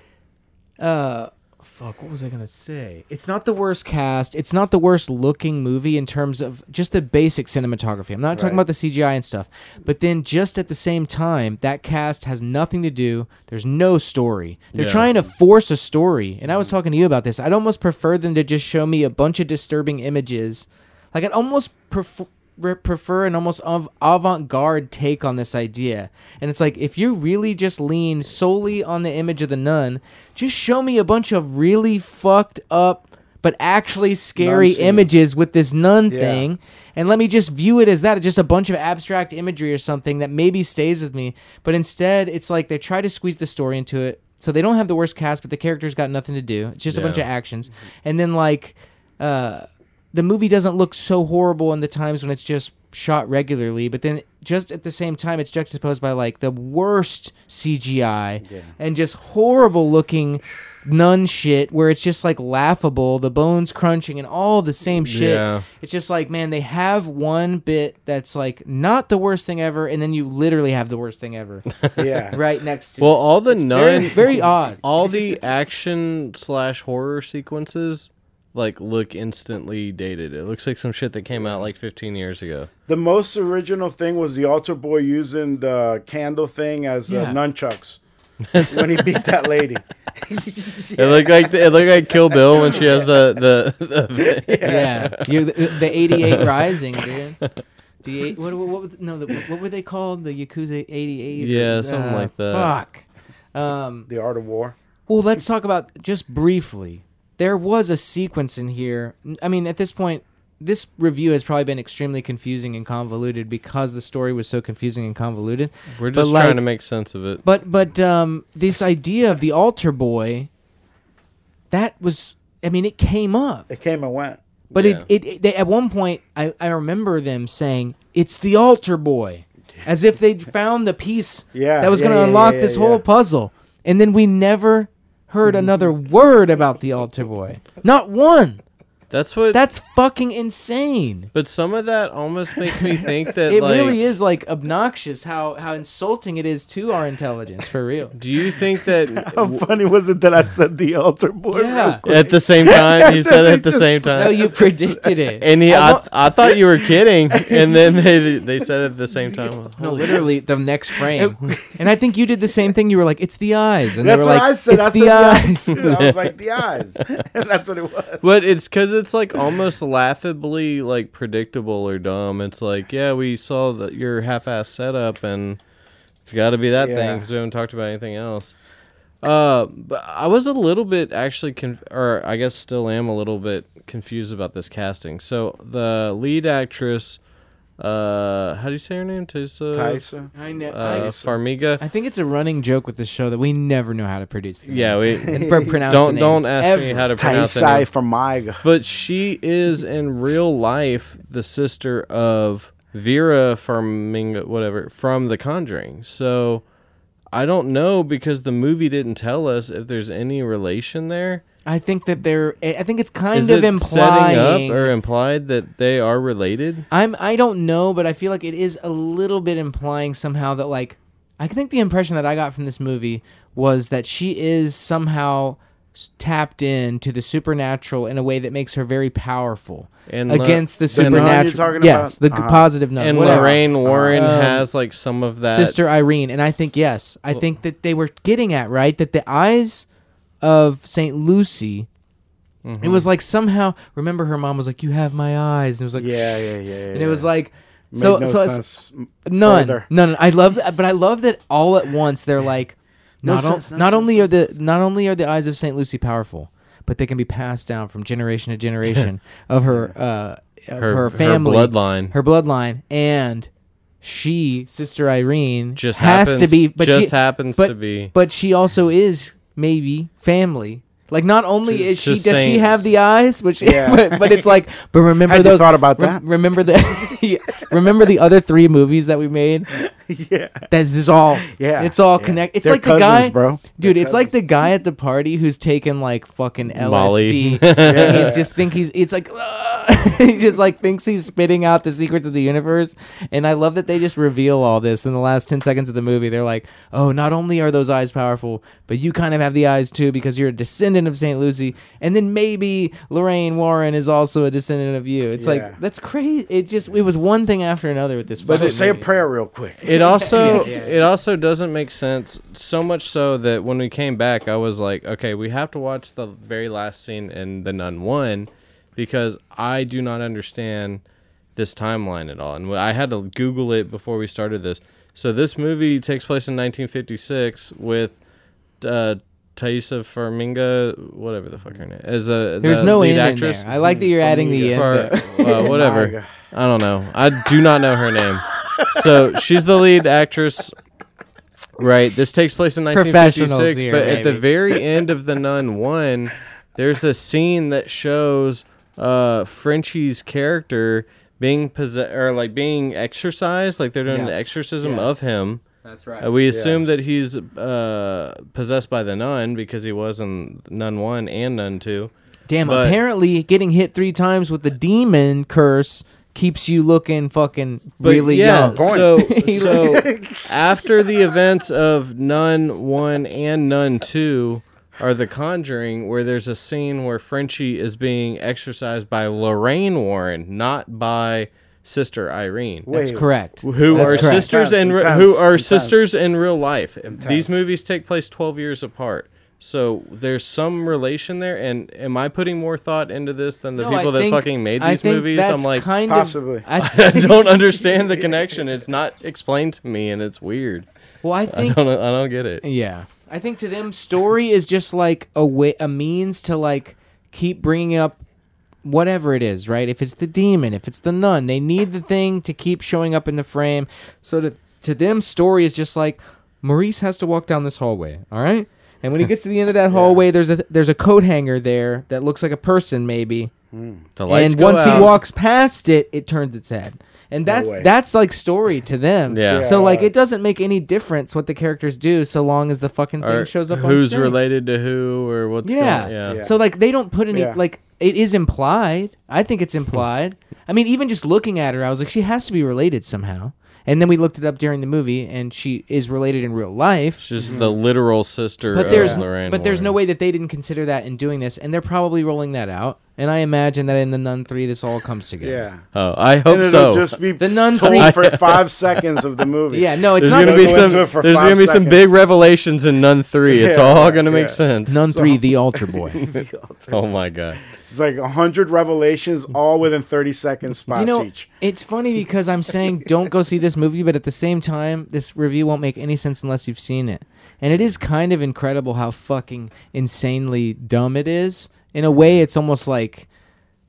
uh, fuck, what was I gonna say? It's not the worst cast. It's not the worst looking movie in terms of just the basic cinematography. I'm not talking about the CGI and stuff, but then just at the same time, that cast has nothing to do. There's no story. They're Yeah. trying to force a story, and I was talking to you about this. I'd almost prefer them to just show me a bunch of disturbing images. Like I'd almost prefer. Re- prefer an almost av- avant-garde take on this idea. And it's like if you really just lean solely on the image of the nun, just show me a bunch of really fucked up but actually scary images with this nun Yeah. thing. And let me just view it as that just a bunch of abstract imagery or something that maybe stays with me. But instead it's like they try to squeeze the story into it. So they don't have the worst cast but the characters got nothing to do. It's just a bunch of actions. And then like uh the movie doesn't look so horrible in the times when it's just shot regularly but then just at the same time it's juxtaposed by like the worst cgi Yeah. and just horrible looking nun shit where it's just like laughable the bones crunching and all the same shit Yeah. it's just like man they have one bit that's like not the worst thing ever and then you literally have the worst thing ever [LAUGHS] Yeah. right next to it. Well, it. all the It's nun, very, very odd all the action slash horror sequences, like look instantly dated. It looks like some shit that came out like 15 years ago. The most original thing was the altar boy using the candle thing as uh, nunchucks [LAUGHS] when he beat that lady. It looked like it looked like Kill Bill when she has the the. the [LAUGHS] yeah, you the, the 88 rising dude the eight, what, what, what no the, what were they called the yakuza 88 Yeah, something like that. fuck um The art of war. Well, let's talk about just briefly. There was a sequence in here. I mean, at this point, this review has probably been extremely confusing and convoluted because the story was so confusing and convoluted. We're But, just like- trying to make sense of it. But but um, this idea of the altar boy, that was. I mean, it came up, It came and went. but Yeah. it, it, it they, at one point I, I remember them saying it's the altar boy, as if they'd found the piece Yeah. that was yeah, going to yeah, unlock yeah, this yeah, whole puzzle. And then we never heard another word about the altar boy. Not one. That's what. That's fucking insane. but some of that almost makes me [LAUGHS] think that It like. really is like obnoxious how how insulting it is to our intelligence for real. Do you think that [LAUGHS] How funny was it that I said the altar boy? Yeah. real quick? at the same time he [LAUGHS] said it at the same time. No, you predicted it. And he, I I, I thought you were kidding, and then they they said it at the same time. no, literally the next frame. and I think you did the same thing. You were like, "It's the eyes," and That's they were what like, I said. "It's I the said eyes." the eyes. I was like the eyes, and that's what it was. But it's because it's like almost laughably like predictable or dumb. It's like, yeah, we saw that your half-ass setup, and it's got to be that thing because we haven't talked about anything else. Uh, but I was a little bit actually, conf- or I guess still am a little bit confused about this casting. So the lead actress, uh, how do you say her name? Tisa. Tyson. I know. Uh, Farmiga. I, I think it's a running joke with the show that we never know how to produce. the Yeah, we names. [LAUGHS] Pr- pronounce don't the don't names. ask me Ever. how to pronounce the name. Taisai from Maiga. But she is in real life the sister of Vera Farminga, whatever, from The Conjuring. So I don't know because the movie didn't tell us if there's any relation there. I think that they're. I think it's kind Is of it implying. setting up or implied that they are related? I'm. I don't know, but I feel like it is a little bit implying somehow that like. I think the impression that I got from this movie was that she is somehow tapped in to the supernatural in a way that makes her very powerful And against the the supernatural. you're yes, about? the Uh-huh. positive nun. and whatever. Lorraine Warren Um, has like some of that. Sister Irene, and I think yes, I think that they were getting at right that the eyes of Saint Lucy. Mm-hmm. It was like somehow. Remember, her mom was like, "You have my eyes," and it was like, Yeah, yeah, yeah. and it was like, Made so no so it's, sense. none, further. none. I love that, but I love that all at once they're like, No not, o- sense, no not sense, only no are the sense. not only are the eyes of Saint Lucy powerful, but they can be passed down from generation to generation [LAUGHS] of her uh of her, her, family, her bloodline. her bloodline, and she, Sister Irene, just has happens, to be, but just she, happens but- to be. but she also is maybe family. Like not only is she does just she saying- have the eyes, which Yeah. [LAUGHS] but, but it's like but remember Had those thought about rem- that? remember the [LAUGHS] yeah, remember the other three movies that we made? [LAUGHS] yeah, That's is all yeah. it's all yeah. connect. It's They're like the cousins, guy, bro. dude. They're It's like the guy at the party who's taken like fucking Molly. LSD. and he's just think he's it's like he just like thinks he's spitting out the secrets of the universe. And I love that they just reveal all this in the last ten seconds of the movie. They're like, oh, not only are those eyes powerful, but you kind of have the eyes too because you're a descendant of Saint Lucy, and then maybe Lorraine Warren is also a descendant of you. It's Yeah. like that's crazy. It just it was one thing after another with this. But fucking say a prayer real quick. It also Yeah, [LAUGHS] yeah. it also doesn't make sense so much so that when we came back I was like, okay, we have to watch the very last scene in The Nun 1 because I do not understand this timeline at all. And I had to Google it before we started this. So this movie takes place in 1956 with uh, Thaisa Farminga, whatever the fuck her name is. The, There's the no lead end actress. in there. I like that you're adding the end. Or, uh, [LAUGHS] whatever. I don't know. I do not know her name. So she's the lead actress. Right. This takes place in Professionals 1956, here, but at the baby. very end of The Nun 1, there's a scene that shows uh Frenchie's character being possessed or like being exorcised, like they're doing the Yes. exorcism Yes. of him. That's right. Uh, we assume that he's uh possessed by the nun because he was in Nun 1 and Nun 2. Damn, but- apparently getting hit three times with the demon curse keeps you looking fucking But really yeah, young. so [LAUGHS] so after the events of Nun One and Nun Two are The Conjuring, where there's a scene where Frenchie is being exorcised by Lorraine Warren, not by Sister Irene. That's Wait, correct. Who That's are correct. sisters and re- who are intense. sisters in real life? These movies take place twelve years apart, so there's some relation there. And am I putting more thought into this than the No, I people that think- fucking made I these think movies? that's I'm like, kind Possibly. Of, I, [LAUGHS] I don't [LAUGHS] understand the connection. It's not explained to me, and it's weird. well, I I think don't. I don't get it. Yeah, I think to them, story is just like a way, a means to like keep bringing up whatever it is, right? If it's the demon, if it's the nun, they need the thing to keep showing up in the frame. So to to them, story is just like Maurice has to walk down this hallway. All right, and when he [LAUGHS] gets to the end of that hallway, there's a there's a coat hanger there that looks like a person, maybe. Hmm. The lights and go once out. he walks past it, it turns its head. And that's way. that's like story to them. Yeah. So like it doesn't make any difference what the characters do so long as the fucking thing Or shows up on who's screen. related to who or what's Yeah. going yeah. Yeah. So like they don't put any Yeah. like it is implied. I think it's implied. I mean, even just looking at her, I was like, she has to be related somehow. And then we looked it up during the movie, and she is related in real life. She's mm-hmm. the literal sister But of there's Lorraine. but there's no way that they didn't consider that in doing this, and they're probably rolling that out. And I imagine that in the Nun Three, this all comes together. Yeah. Oh, I And hope it'll so. just be The Nun told Three. for [LAUGHS] five seconds of the movie. Yeah, no, it's there's not gonna be go some. into it for There's five gonna be some big revelations in Nun Three. It's [LAUGHS] Yeah, all gonna make sense. Nun Three, [LAUGHS] the altar boy. Oh my god. It's like a hundred revelations, all within thirty seconds spots you know, each. it's funny because I'm saying don't go see this movie, but at the same time, this review won't make any sense unless you've seen it. And it is kind of incredible how fucking insanely dumb it is. In a way, it's almost like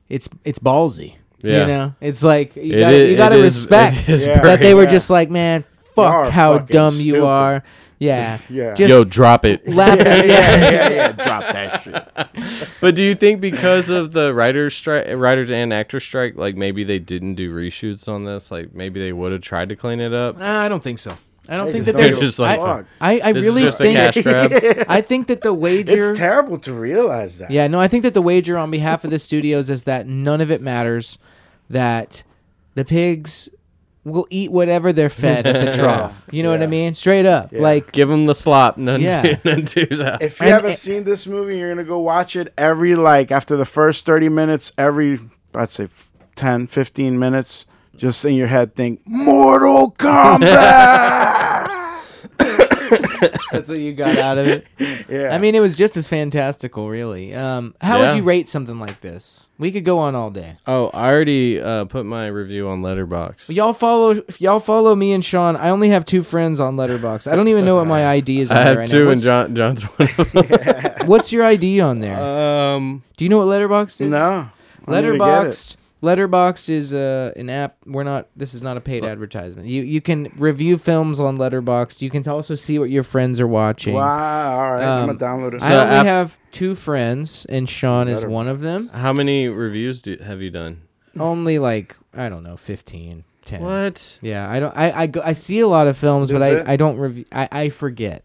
it's it's ballsy. Yeah. You know, it's like you It gotta, is- you gotta respect it [LAUGHS] is Yeah. that they were Yeah. just like, man, fuck how fucking dumb you stupid." are. Yeah. [LAUGHS] Yeah. Just Yo, drop it. laughing. yeah, yeah. yeah, yeah. Drop that shit. [LAUGHS] But do you think because of the writers strike, writers and actors strike, like maybe they didn't do reshoots on this? Like maybe they would have tried to clean it up. Nah, I don't think so. I don't They think that there's. just like, I, I, I really think. cash grab. [LAUGHS] I think that the wager. It's terrible to realize that. Yeah, no, I think that the wager on behalf of the studios is that none of it matters. That the pigs will eat whatever they're fed at the [LAUGHS] trough. You know what I mean? Straight up. Yeah. Like, Give them the slop. [LAUGHS] None, Yeah. two, none two's out. If you And- haven't seen this movie, you're gonna go watch it every like after the first 30 minutes, every I'd say 10, 15 minutes, just in your head think Mortal Kombat. [LAUGHS] that's what you got out of it. [LAUGHS] yeah. I mean, it was just as fantastical, really. Um, how Yeah. would you rate something like this? We could go on all day. Oh, I already uh, put my review on Letterboxd. Y'all follow, if y'all follow me and Sean. I only have two friends on Letterboxd. I don't even know what my [LAUGHS] ID is on I there have right two, now. and John, John's one. of them. What's your ID on there? um, Do you know what Letterboxd is? no. I need to get it. Letterboxd. Letterboxd is uh, an app. We're not. This is not a paid advertisement. You you can review films on Letterboxd. You can also see what your friends are watching. Wow. All right. I'm Um, gonna download it. I So only app- have two friends, and Sean is Letter- one of them. how many reviews do have you done? Only like I don't know, 15, 10. What? Yeah, I don't. I I, go, I see a lot of films, but Is I. I don't review. I, I forget.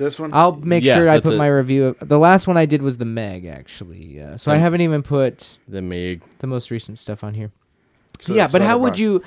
This one. I'll make Yeah, sure I that's put it. my review. The last one I did was the Meg, actually. Uh, so I haven't even put The Meg. the most recent stuff on here. So yeah, it's but how would Letterboxd. you,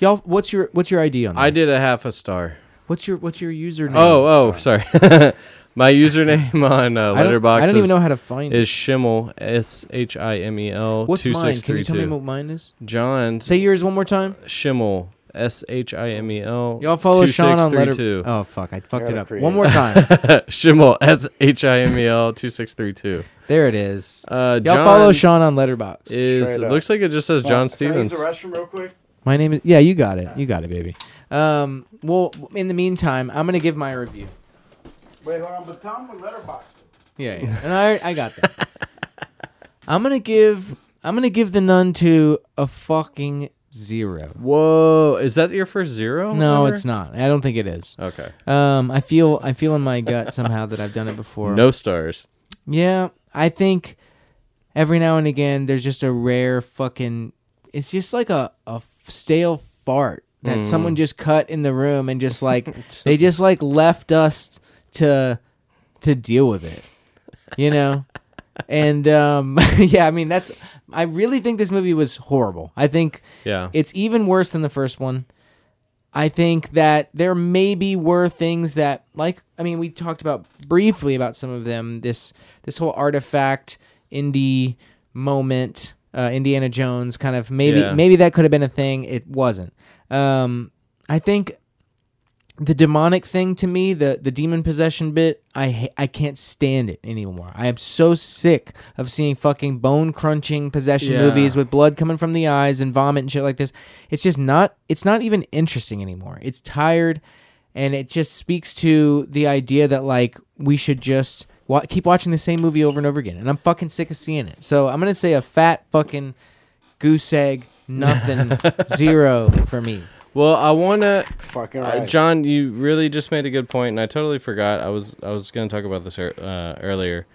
y'all? What's your what's your ID on? I did a half a star. What's your what's your username? Oh, oh, sorry. [LAUGHS] my username [LAUGHS] on uh, I don't, Letterboxd I don't even know how to find is it. Schimmel. S H I M E L. What's two mine? six Can you tell me two. what mine is? John Say yours one more time. Schimmel. S H I M E L. Y'all follow Sean on letter. 2632. Oh fuck! I fucked it up. create One more [LAUGHS] time. Schimmel S H I M E L two six three two. there it is. Uh, Y'all follow Sean on Letterboxd. Is Straight it up. looks like it just says John Stevens. Can I use the restroom real quick? My name is. Yeah, you got it. You got it, baby. Um. Well, in the meantime, I'm gonna give my review. Wait, hold on. But tell him what Letterboxd. Yeah, yeah. and I I got that. [LAUGHS] I'm gonna give I'm gonna give the nun to a fucking zero. Whoa, is that your first zero? No, ever? it's not. I don't think it is. Okay. Um, I feel I feel in my gut somehow that I've done it before. [LAUGHS] No stars. Yeah, I think every now and again there's just a rare fucking. It's just like a a stale fart that Mm. someone just cut in the room and just like [LAUGHS] they just like left us to to deal with it, you know. And um, [LAUGHS] yeah, I mean that's. I really think this movie was horrible. I think Yeah. it's even worse than the first one. I think that there maybe were things that, like, I mean, we talked about briefly about some of them. This this whole artifact indie moment, uh, Indiana Jones kind of maybe Yeah. maybe that could have been a thing. It wasn't. Um, I think the demonic thing to me, the the demon possession bit, I I can't stand it anymore. I am so sick of seeing fucking bone crunching possession Yeah. movies with blood coming from the eyes and vomit and shit like this. It's just not it's not even interesting anymore. It's tired and it just speaks to the idea that like we should just wa- keep watching the same movie over and over again. And I'm fucking sick of seeing it. So I'm going to say a fat fucking goose egg nothing [LAUGHS] zero for me. Well, I wanna Fucking Uh. John, you really just made a good point, and I totally forgot. I was I was going to talk about this ear- uh, earlier.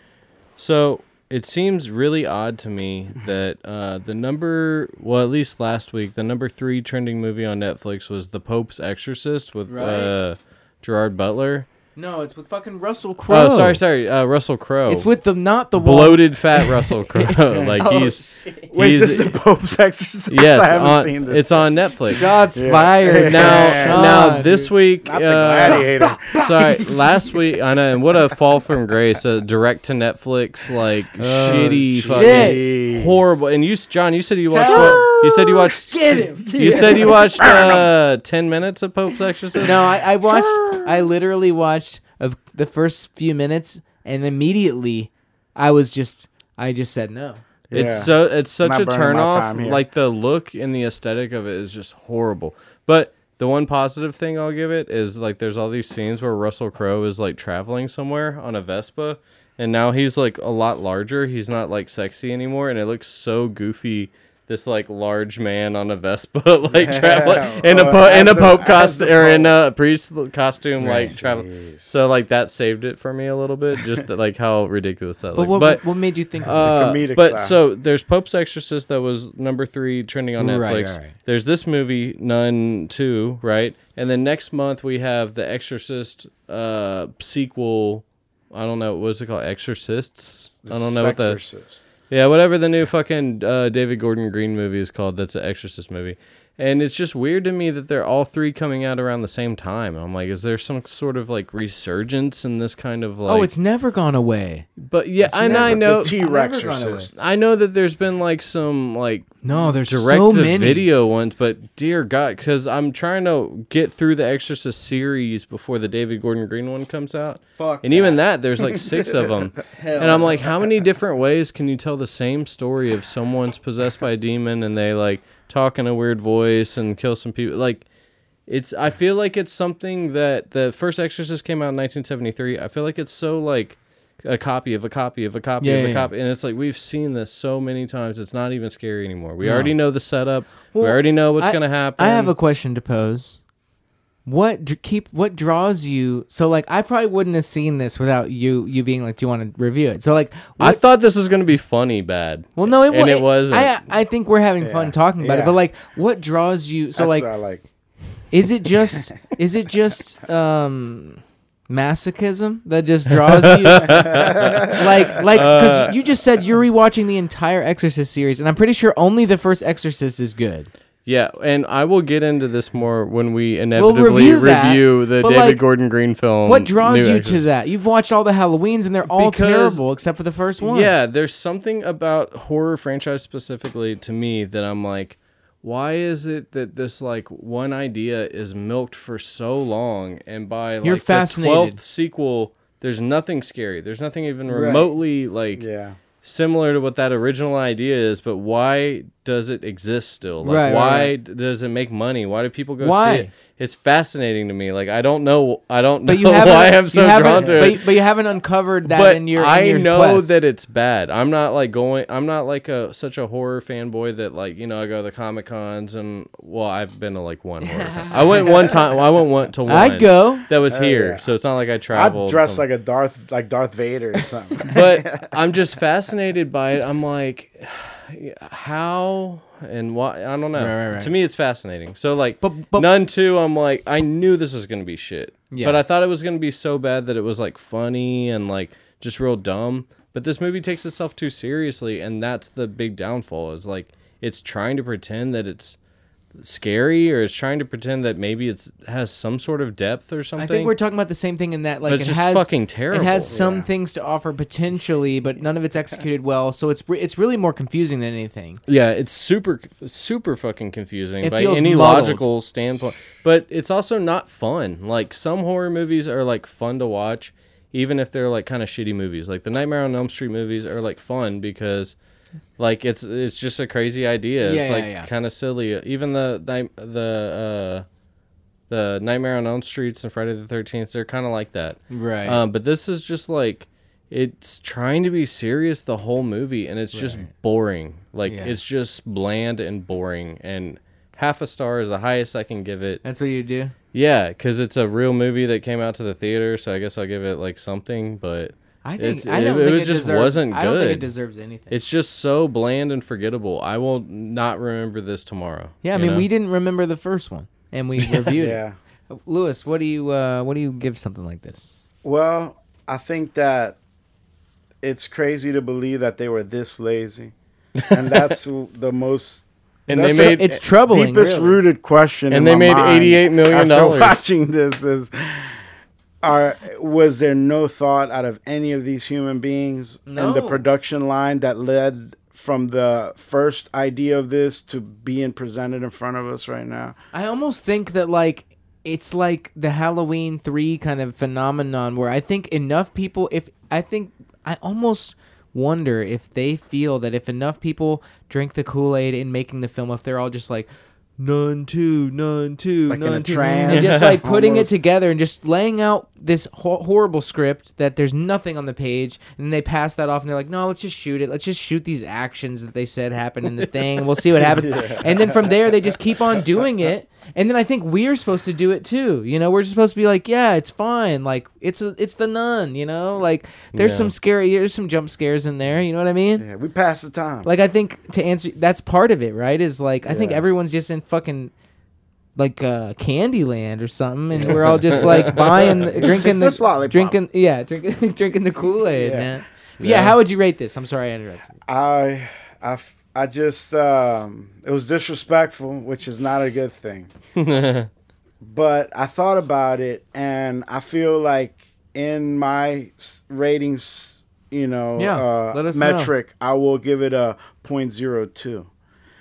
So it seems really odd to me [LAUGHS] that uh, the number, well, at least last week, the number three trending movie on Netflix was The Pope's Exorcist with Right. uh, Gerard Butler. No, it's with fucking Russell Crowe. Oh, sorry, sorry, uh, Russell Crowe. It's with the not the one- bloated fat Russell [LAUGHS] Crowe. [LAUGHS] like Oh, he's Wait, he's is this the Pope's Exorcist? [LAUGHS] yes, I haven't on, seen this. it's on Netflix. Shots Yeah. fired. now, Sean, now this dude. week, Not the uh, gladiator. Sorry, last week I know, and what a fall from grace, a direct to Netflix like shitty, shit. fucking horrible. And you, John, you said you watched Tell- what? You said you watched. Get him. You said you watched uh, ten minutes of Pope's Exorcist. No, I, I watched. I literally watched of the first few minutes, and immediately, I was just. I just said no. Yeah. It's so it's such a burning turn off. Like the look and the aesthetic of it is just horrible. But the one positive thing I'll give it is like there's all these scenes where Russell Crowe is like traveling somewhere on a Vespa and now he's like a lot larger. He's not like sexy anymore and it looks so goofy. This like large man on a Vespa, [LAUGHS] like traveling in a Oh, po- in a pope costume or in a priest costume, like travel. So like that saved it for me a little bit, just that, like how ridiculous that But looked. what? but what made you think? of uh, but side. so there's Pope's Exorcist that was number three trending on Netflix. Right, right, right. There's this movie Nun Two, right? And then next month we have the Exorcist uh, sequel. I don't know what's it called, Exorcists. I don't know what the Sexorcist. Yeah whatever the new fucking uh, David Gordon Green movie is called. That's an Exorcist movie. And it's just weird to me that they're all three coming out around the same time. I'm like, is there some sort of like resurgence in this kind of oh, like? oh, it's never gone away. but yeah, it's and I know T never Rex gone away. Exorcist. I know that there's been like some like No, there's direct so many. video ones, but dear God, because I'm trying to get through the Exorcist series before the David Gordon Green one comes out. Fuck and even that, there's like six of [LAUGHS] them. Hell and I'm like, how many different ways can you tell the same story of someone's possessed by a demon and they like talk in a weird voice and kill some people? Like, it's. I feel like it's something that the first Exorcist came out in 1973. I feel like it's so like a copy of a copy of a copy Yeah, of a yeah, copy, and it's like we've seen this so many times. It's not even scary anymore. We No. already know the setup. we already know what's I- gonna happen. I have a question to pose. What dr- keep what draws you? So like, I probably wouldn't have seen this without you you being like, do you want to review it? So like, I what, thought this was gonna be funny bad. well, no, it, and wa- it wasn't. I I think we're having Yeah. fun talking about it, but like, what draws you? So That's like, what I like. Is it just [LAUGHS] is it just um masochism that just draws you [LAUGHS] like like cuz Uh, you just said you're rewatching the entire Exorcist series and I'm pretty sure only the first Exorcist is good. Yeah, and I will get into this more when we inevitably review that, review the but, David like, Gordon Green film. what draws New you to that? You've watched all the Halloweens and they're all Because- terrible except for the first one. Yeah, there's something about horror franchise specifically to me that I'm like, why is it that this like one idea is milked for so long and by like You're the fascinated. 12th sequel there's nothing scary. There's nothing even Right. remotely like Yeah. Similar to what that original idea is, but why does it exist still? Like Right, why right. does it make money? Why do people go Why? see it? It's fascinating to me. Like I don't know I don't know But you [LAUGHS] haven't. why I'm so haven't- drawn to but, it but you haven't uncovered that but in your. in I your know quest. that it's bad. I'm not like going. I'm not like a such a horror fanboy that like you know I go to the comic cons and well I've been to like one horror. con. I went one time. I went one to [LAUGHS] one. I'd go. That was Oh, here, yeah. so it's not like I traveled. I'd dress like a Darth, like Darth Vader or something. but [LAUGHS] I'm just fascinated by it. I'm like, [SIGHS] how and why? I don't know. Right, right, right. To me, it's fascinating. So like, But- but- none two. I'm like, I knew this was gonna be shit. Yeah. But I thought it was gonna be so bad that it was like funny and like just real dumb. But this movie takes itself too seriously, and that's the big downfall. Is like it's trying to pretend that it's scary or it's trying to pretend that maybe it's has some sort of depth or something. I think we're talking about the same thing in that like it's it just has fucking It has some Yeah. things to offer potentially, but none of it's executed well. So it's re- it's really more confusing than anything. Yeah, it's super super fucking confusing It by any muddled. logical standpoint. But it's also not fun. Like some horror movies are like fun to watch, even if they're like kind of shitty movies. Like the Nightmare on Elm Street movies are like fun because like it's it's just a crazy idea. Yeah, it's yeah, like yeah. kind of silly. Even the the uh the Nightmare on Elm Streets and Friday the Thirteenth, they're kind of like that. Right. Um, but this is just like it's trying to be serious the whole movie, and it's just boring. Like Yeah. it's just bland and boring. And half a star is the highest I can give it. That's what you do. Yeah, because it's a real movie that came out to the theater, so I guess I'll give it like something. But I think It's- I it- don't it think was it just deserves, wasn't good. I don't think it deserves anything. it's just so bland and forgettable. I will not remember this tomorrow. yeah, I mean, know? we didn't remember the first one, and we [LAUGHS] reviewed yeah. it. Louis, what do you uh, what do you give something like this? Well, I think that it's crazy to believe that they were this lazy, and [LAUGHS] that's the most. And that's they the made It's troubling. deepest really. rooted question. And in they my made 88 million after dollars. watching this is. Are was there no thought out of any of these human beings in the production line that led from the first idea of this to being presented in front of us right now? I almost think that like it's like the Halloween 3 kind of phenomenon where I think enough people if I think I almost wonder if they feel that if enough people drink the Kool-Aid in making the film if they're all just like none two none two Like in a none two. trance, and just [LAUGHS] like [LAUGHS] putting it together and just laying out this ho- horrible script that there's nothing on the page and they pass that off and they're like no let's just shoot it. Let's just shoot these actions that they said happened in the thing. We'll see what happens. [LAUGHS] And then from there they just keep on doing it and then I think we're supposed to do it too. You know, we're just supposed to be like, yeah, it's fine. Like it's a, it's the nun. You know, like there's Yeah. some scary, there's some jump scares in there. You know what I mean? Yeah, we pass the time. Like I think to answer, that's part of it, right? Is like I think everyone's just in fucking like uh Candyland or something, and we're all just like [LAUGHS] buying, drinking the [LAUGHS] lollipop. drinking, yeah, drinking [LAUGHS] drinking the Kool Aid, Yeah. man. Yeah. Yeah. how would you rate this? I'm sorry I interrupted. I, I, I just, um, it was disrespectful, which is not a good thing. [LAUGHS] but I thought about it, and I feel like in my ratings, you know, Yeah, uh, let us know. metric, I will give it a 0.02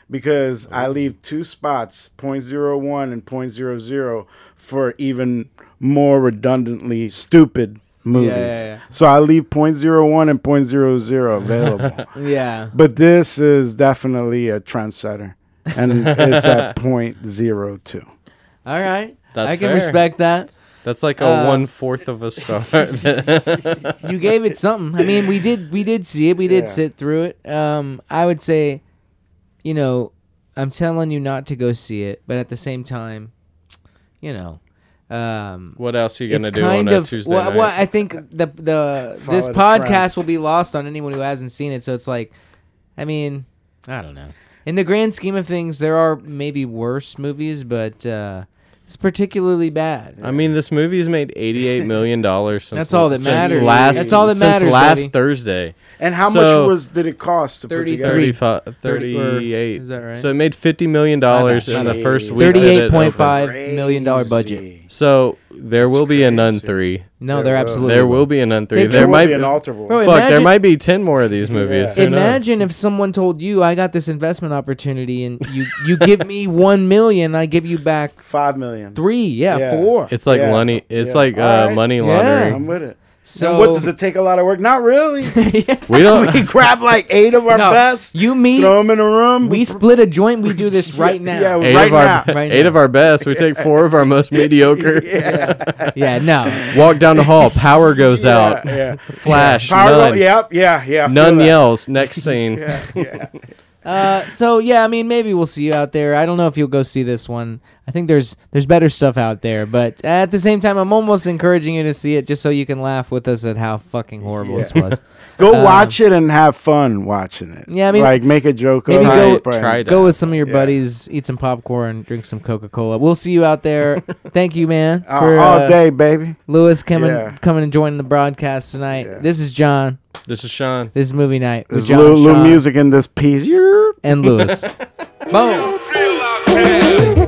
because I leave two spots, 0.01 and 0.00, for even more redundantly stupid movies. yeah, yeah. So I leave 0.01 and 0.00 available. [LAUGHS] Yeah, But this is definitely a trendsetter, and it's at [LAUGHS] point zero two. all right, That's I can fair. respect that. That's like a Uh, one fourth of a star. [LAUGHS] you gave it something. I mean, we did we did see it. We did Yeah. sit through it. Um, I would say, you know, I'm telling you not to go see it, but at the same time, you know, um, what else are you gonna it's do on kind a of Tuesday well, night? well, I think the the this the podcast trend. will be lost on anyone who hasn't seen it. So it's like, I mean, I don't know. In the grand scheme of things, there are maybe worse movies, but uh, it's particularly bad. I mean, this movie's made eighty-eight million dollars since That's all that since matters, Last, That's all that since Last baby. Thursday, And how So- much was did it cost to put together? 35, 30 38. is that right? So it made fifty million dollars in the first week. that it Thirty-eight opened. point five million dollar budget. Crazy. So there will That's be a Nun crazy. three. No, There there will. absolutely there will be an Nun three. There There will might be an alterable. Bro, fuck. There imagine- might be ten more of these movies. Yeah. Who knows? Imagine if someone told you, "I got this investment opportunity, and you you give me [LAUGHS] one million, I give you back Five million. three, yeah, Yeah. four. It's like Yeah. money. It's Yeah. like uh, Alright. money Yeah. laundering. I'm with it. So and what does it take a lot of work? Not really. [LAUGHS] [LAUGHS] We don't. we grab like eight of our No, best, you me, throw them in a room. we split a joint. We do this [LAUGHS] right now. Yeah, eight right of our now. Right eight now. of our best. We take four of our most mediocre. yeah. yeah, no. Walk down the hall. Power goes Yeah, out. Yeah. Flash. Power none. go- Yep. Yeah. Yeah. None yells. Next scene. Yeah. Yeah. Uh, so yeah, I mean, maybe we'll see you out there. I don't know if you'll go see this one. I think there's there's better stuff out there, but at the same time, I'm almost encouraging you to see it just so you can laugh with us at how fucking horrible this was. [LAUGHS] Go Um, watch it and have fun watching it. Yeah, I mean- like make a joke. Maybe go- it, try. Go with some of your Yeah. buddies, eat some popcorn, and drink some Coca Cola. We'll see you out there. [LAUGHS] Thank you, man, Uh, all uh, day, baby. Louis coming Yeah. coming and joining the broadcast tonight. Yeah. This is John. This is Sean. This is movie night with There's John, little, little music in this piece. Yeah. and Louis. [LAUGHS] Boom. Real out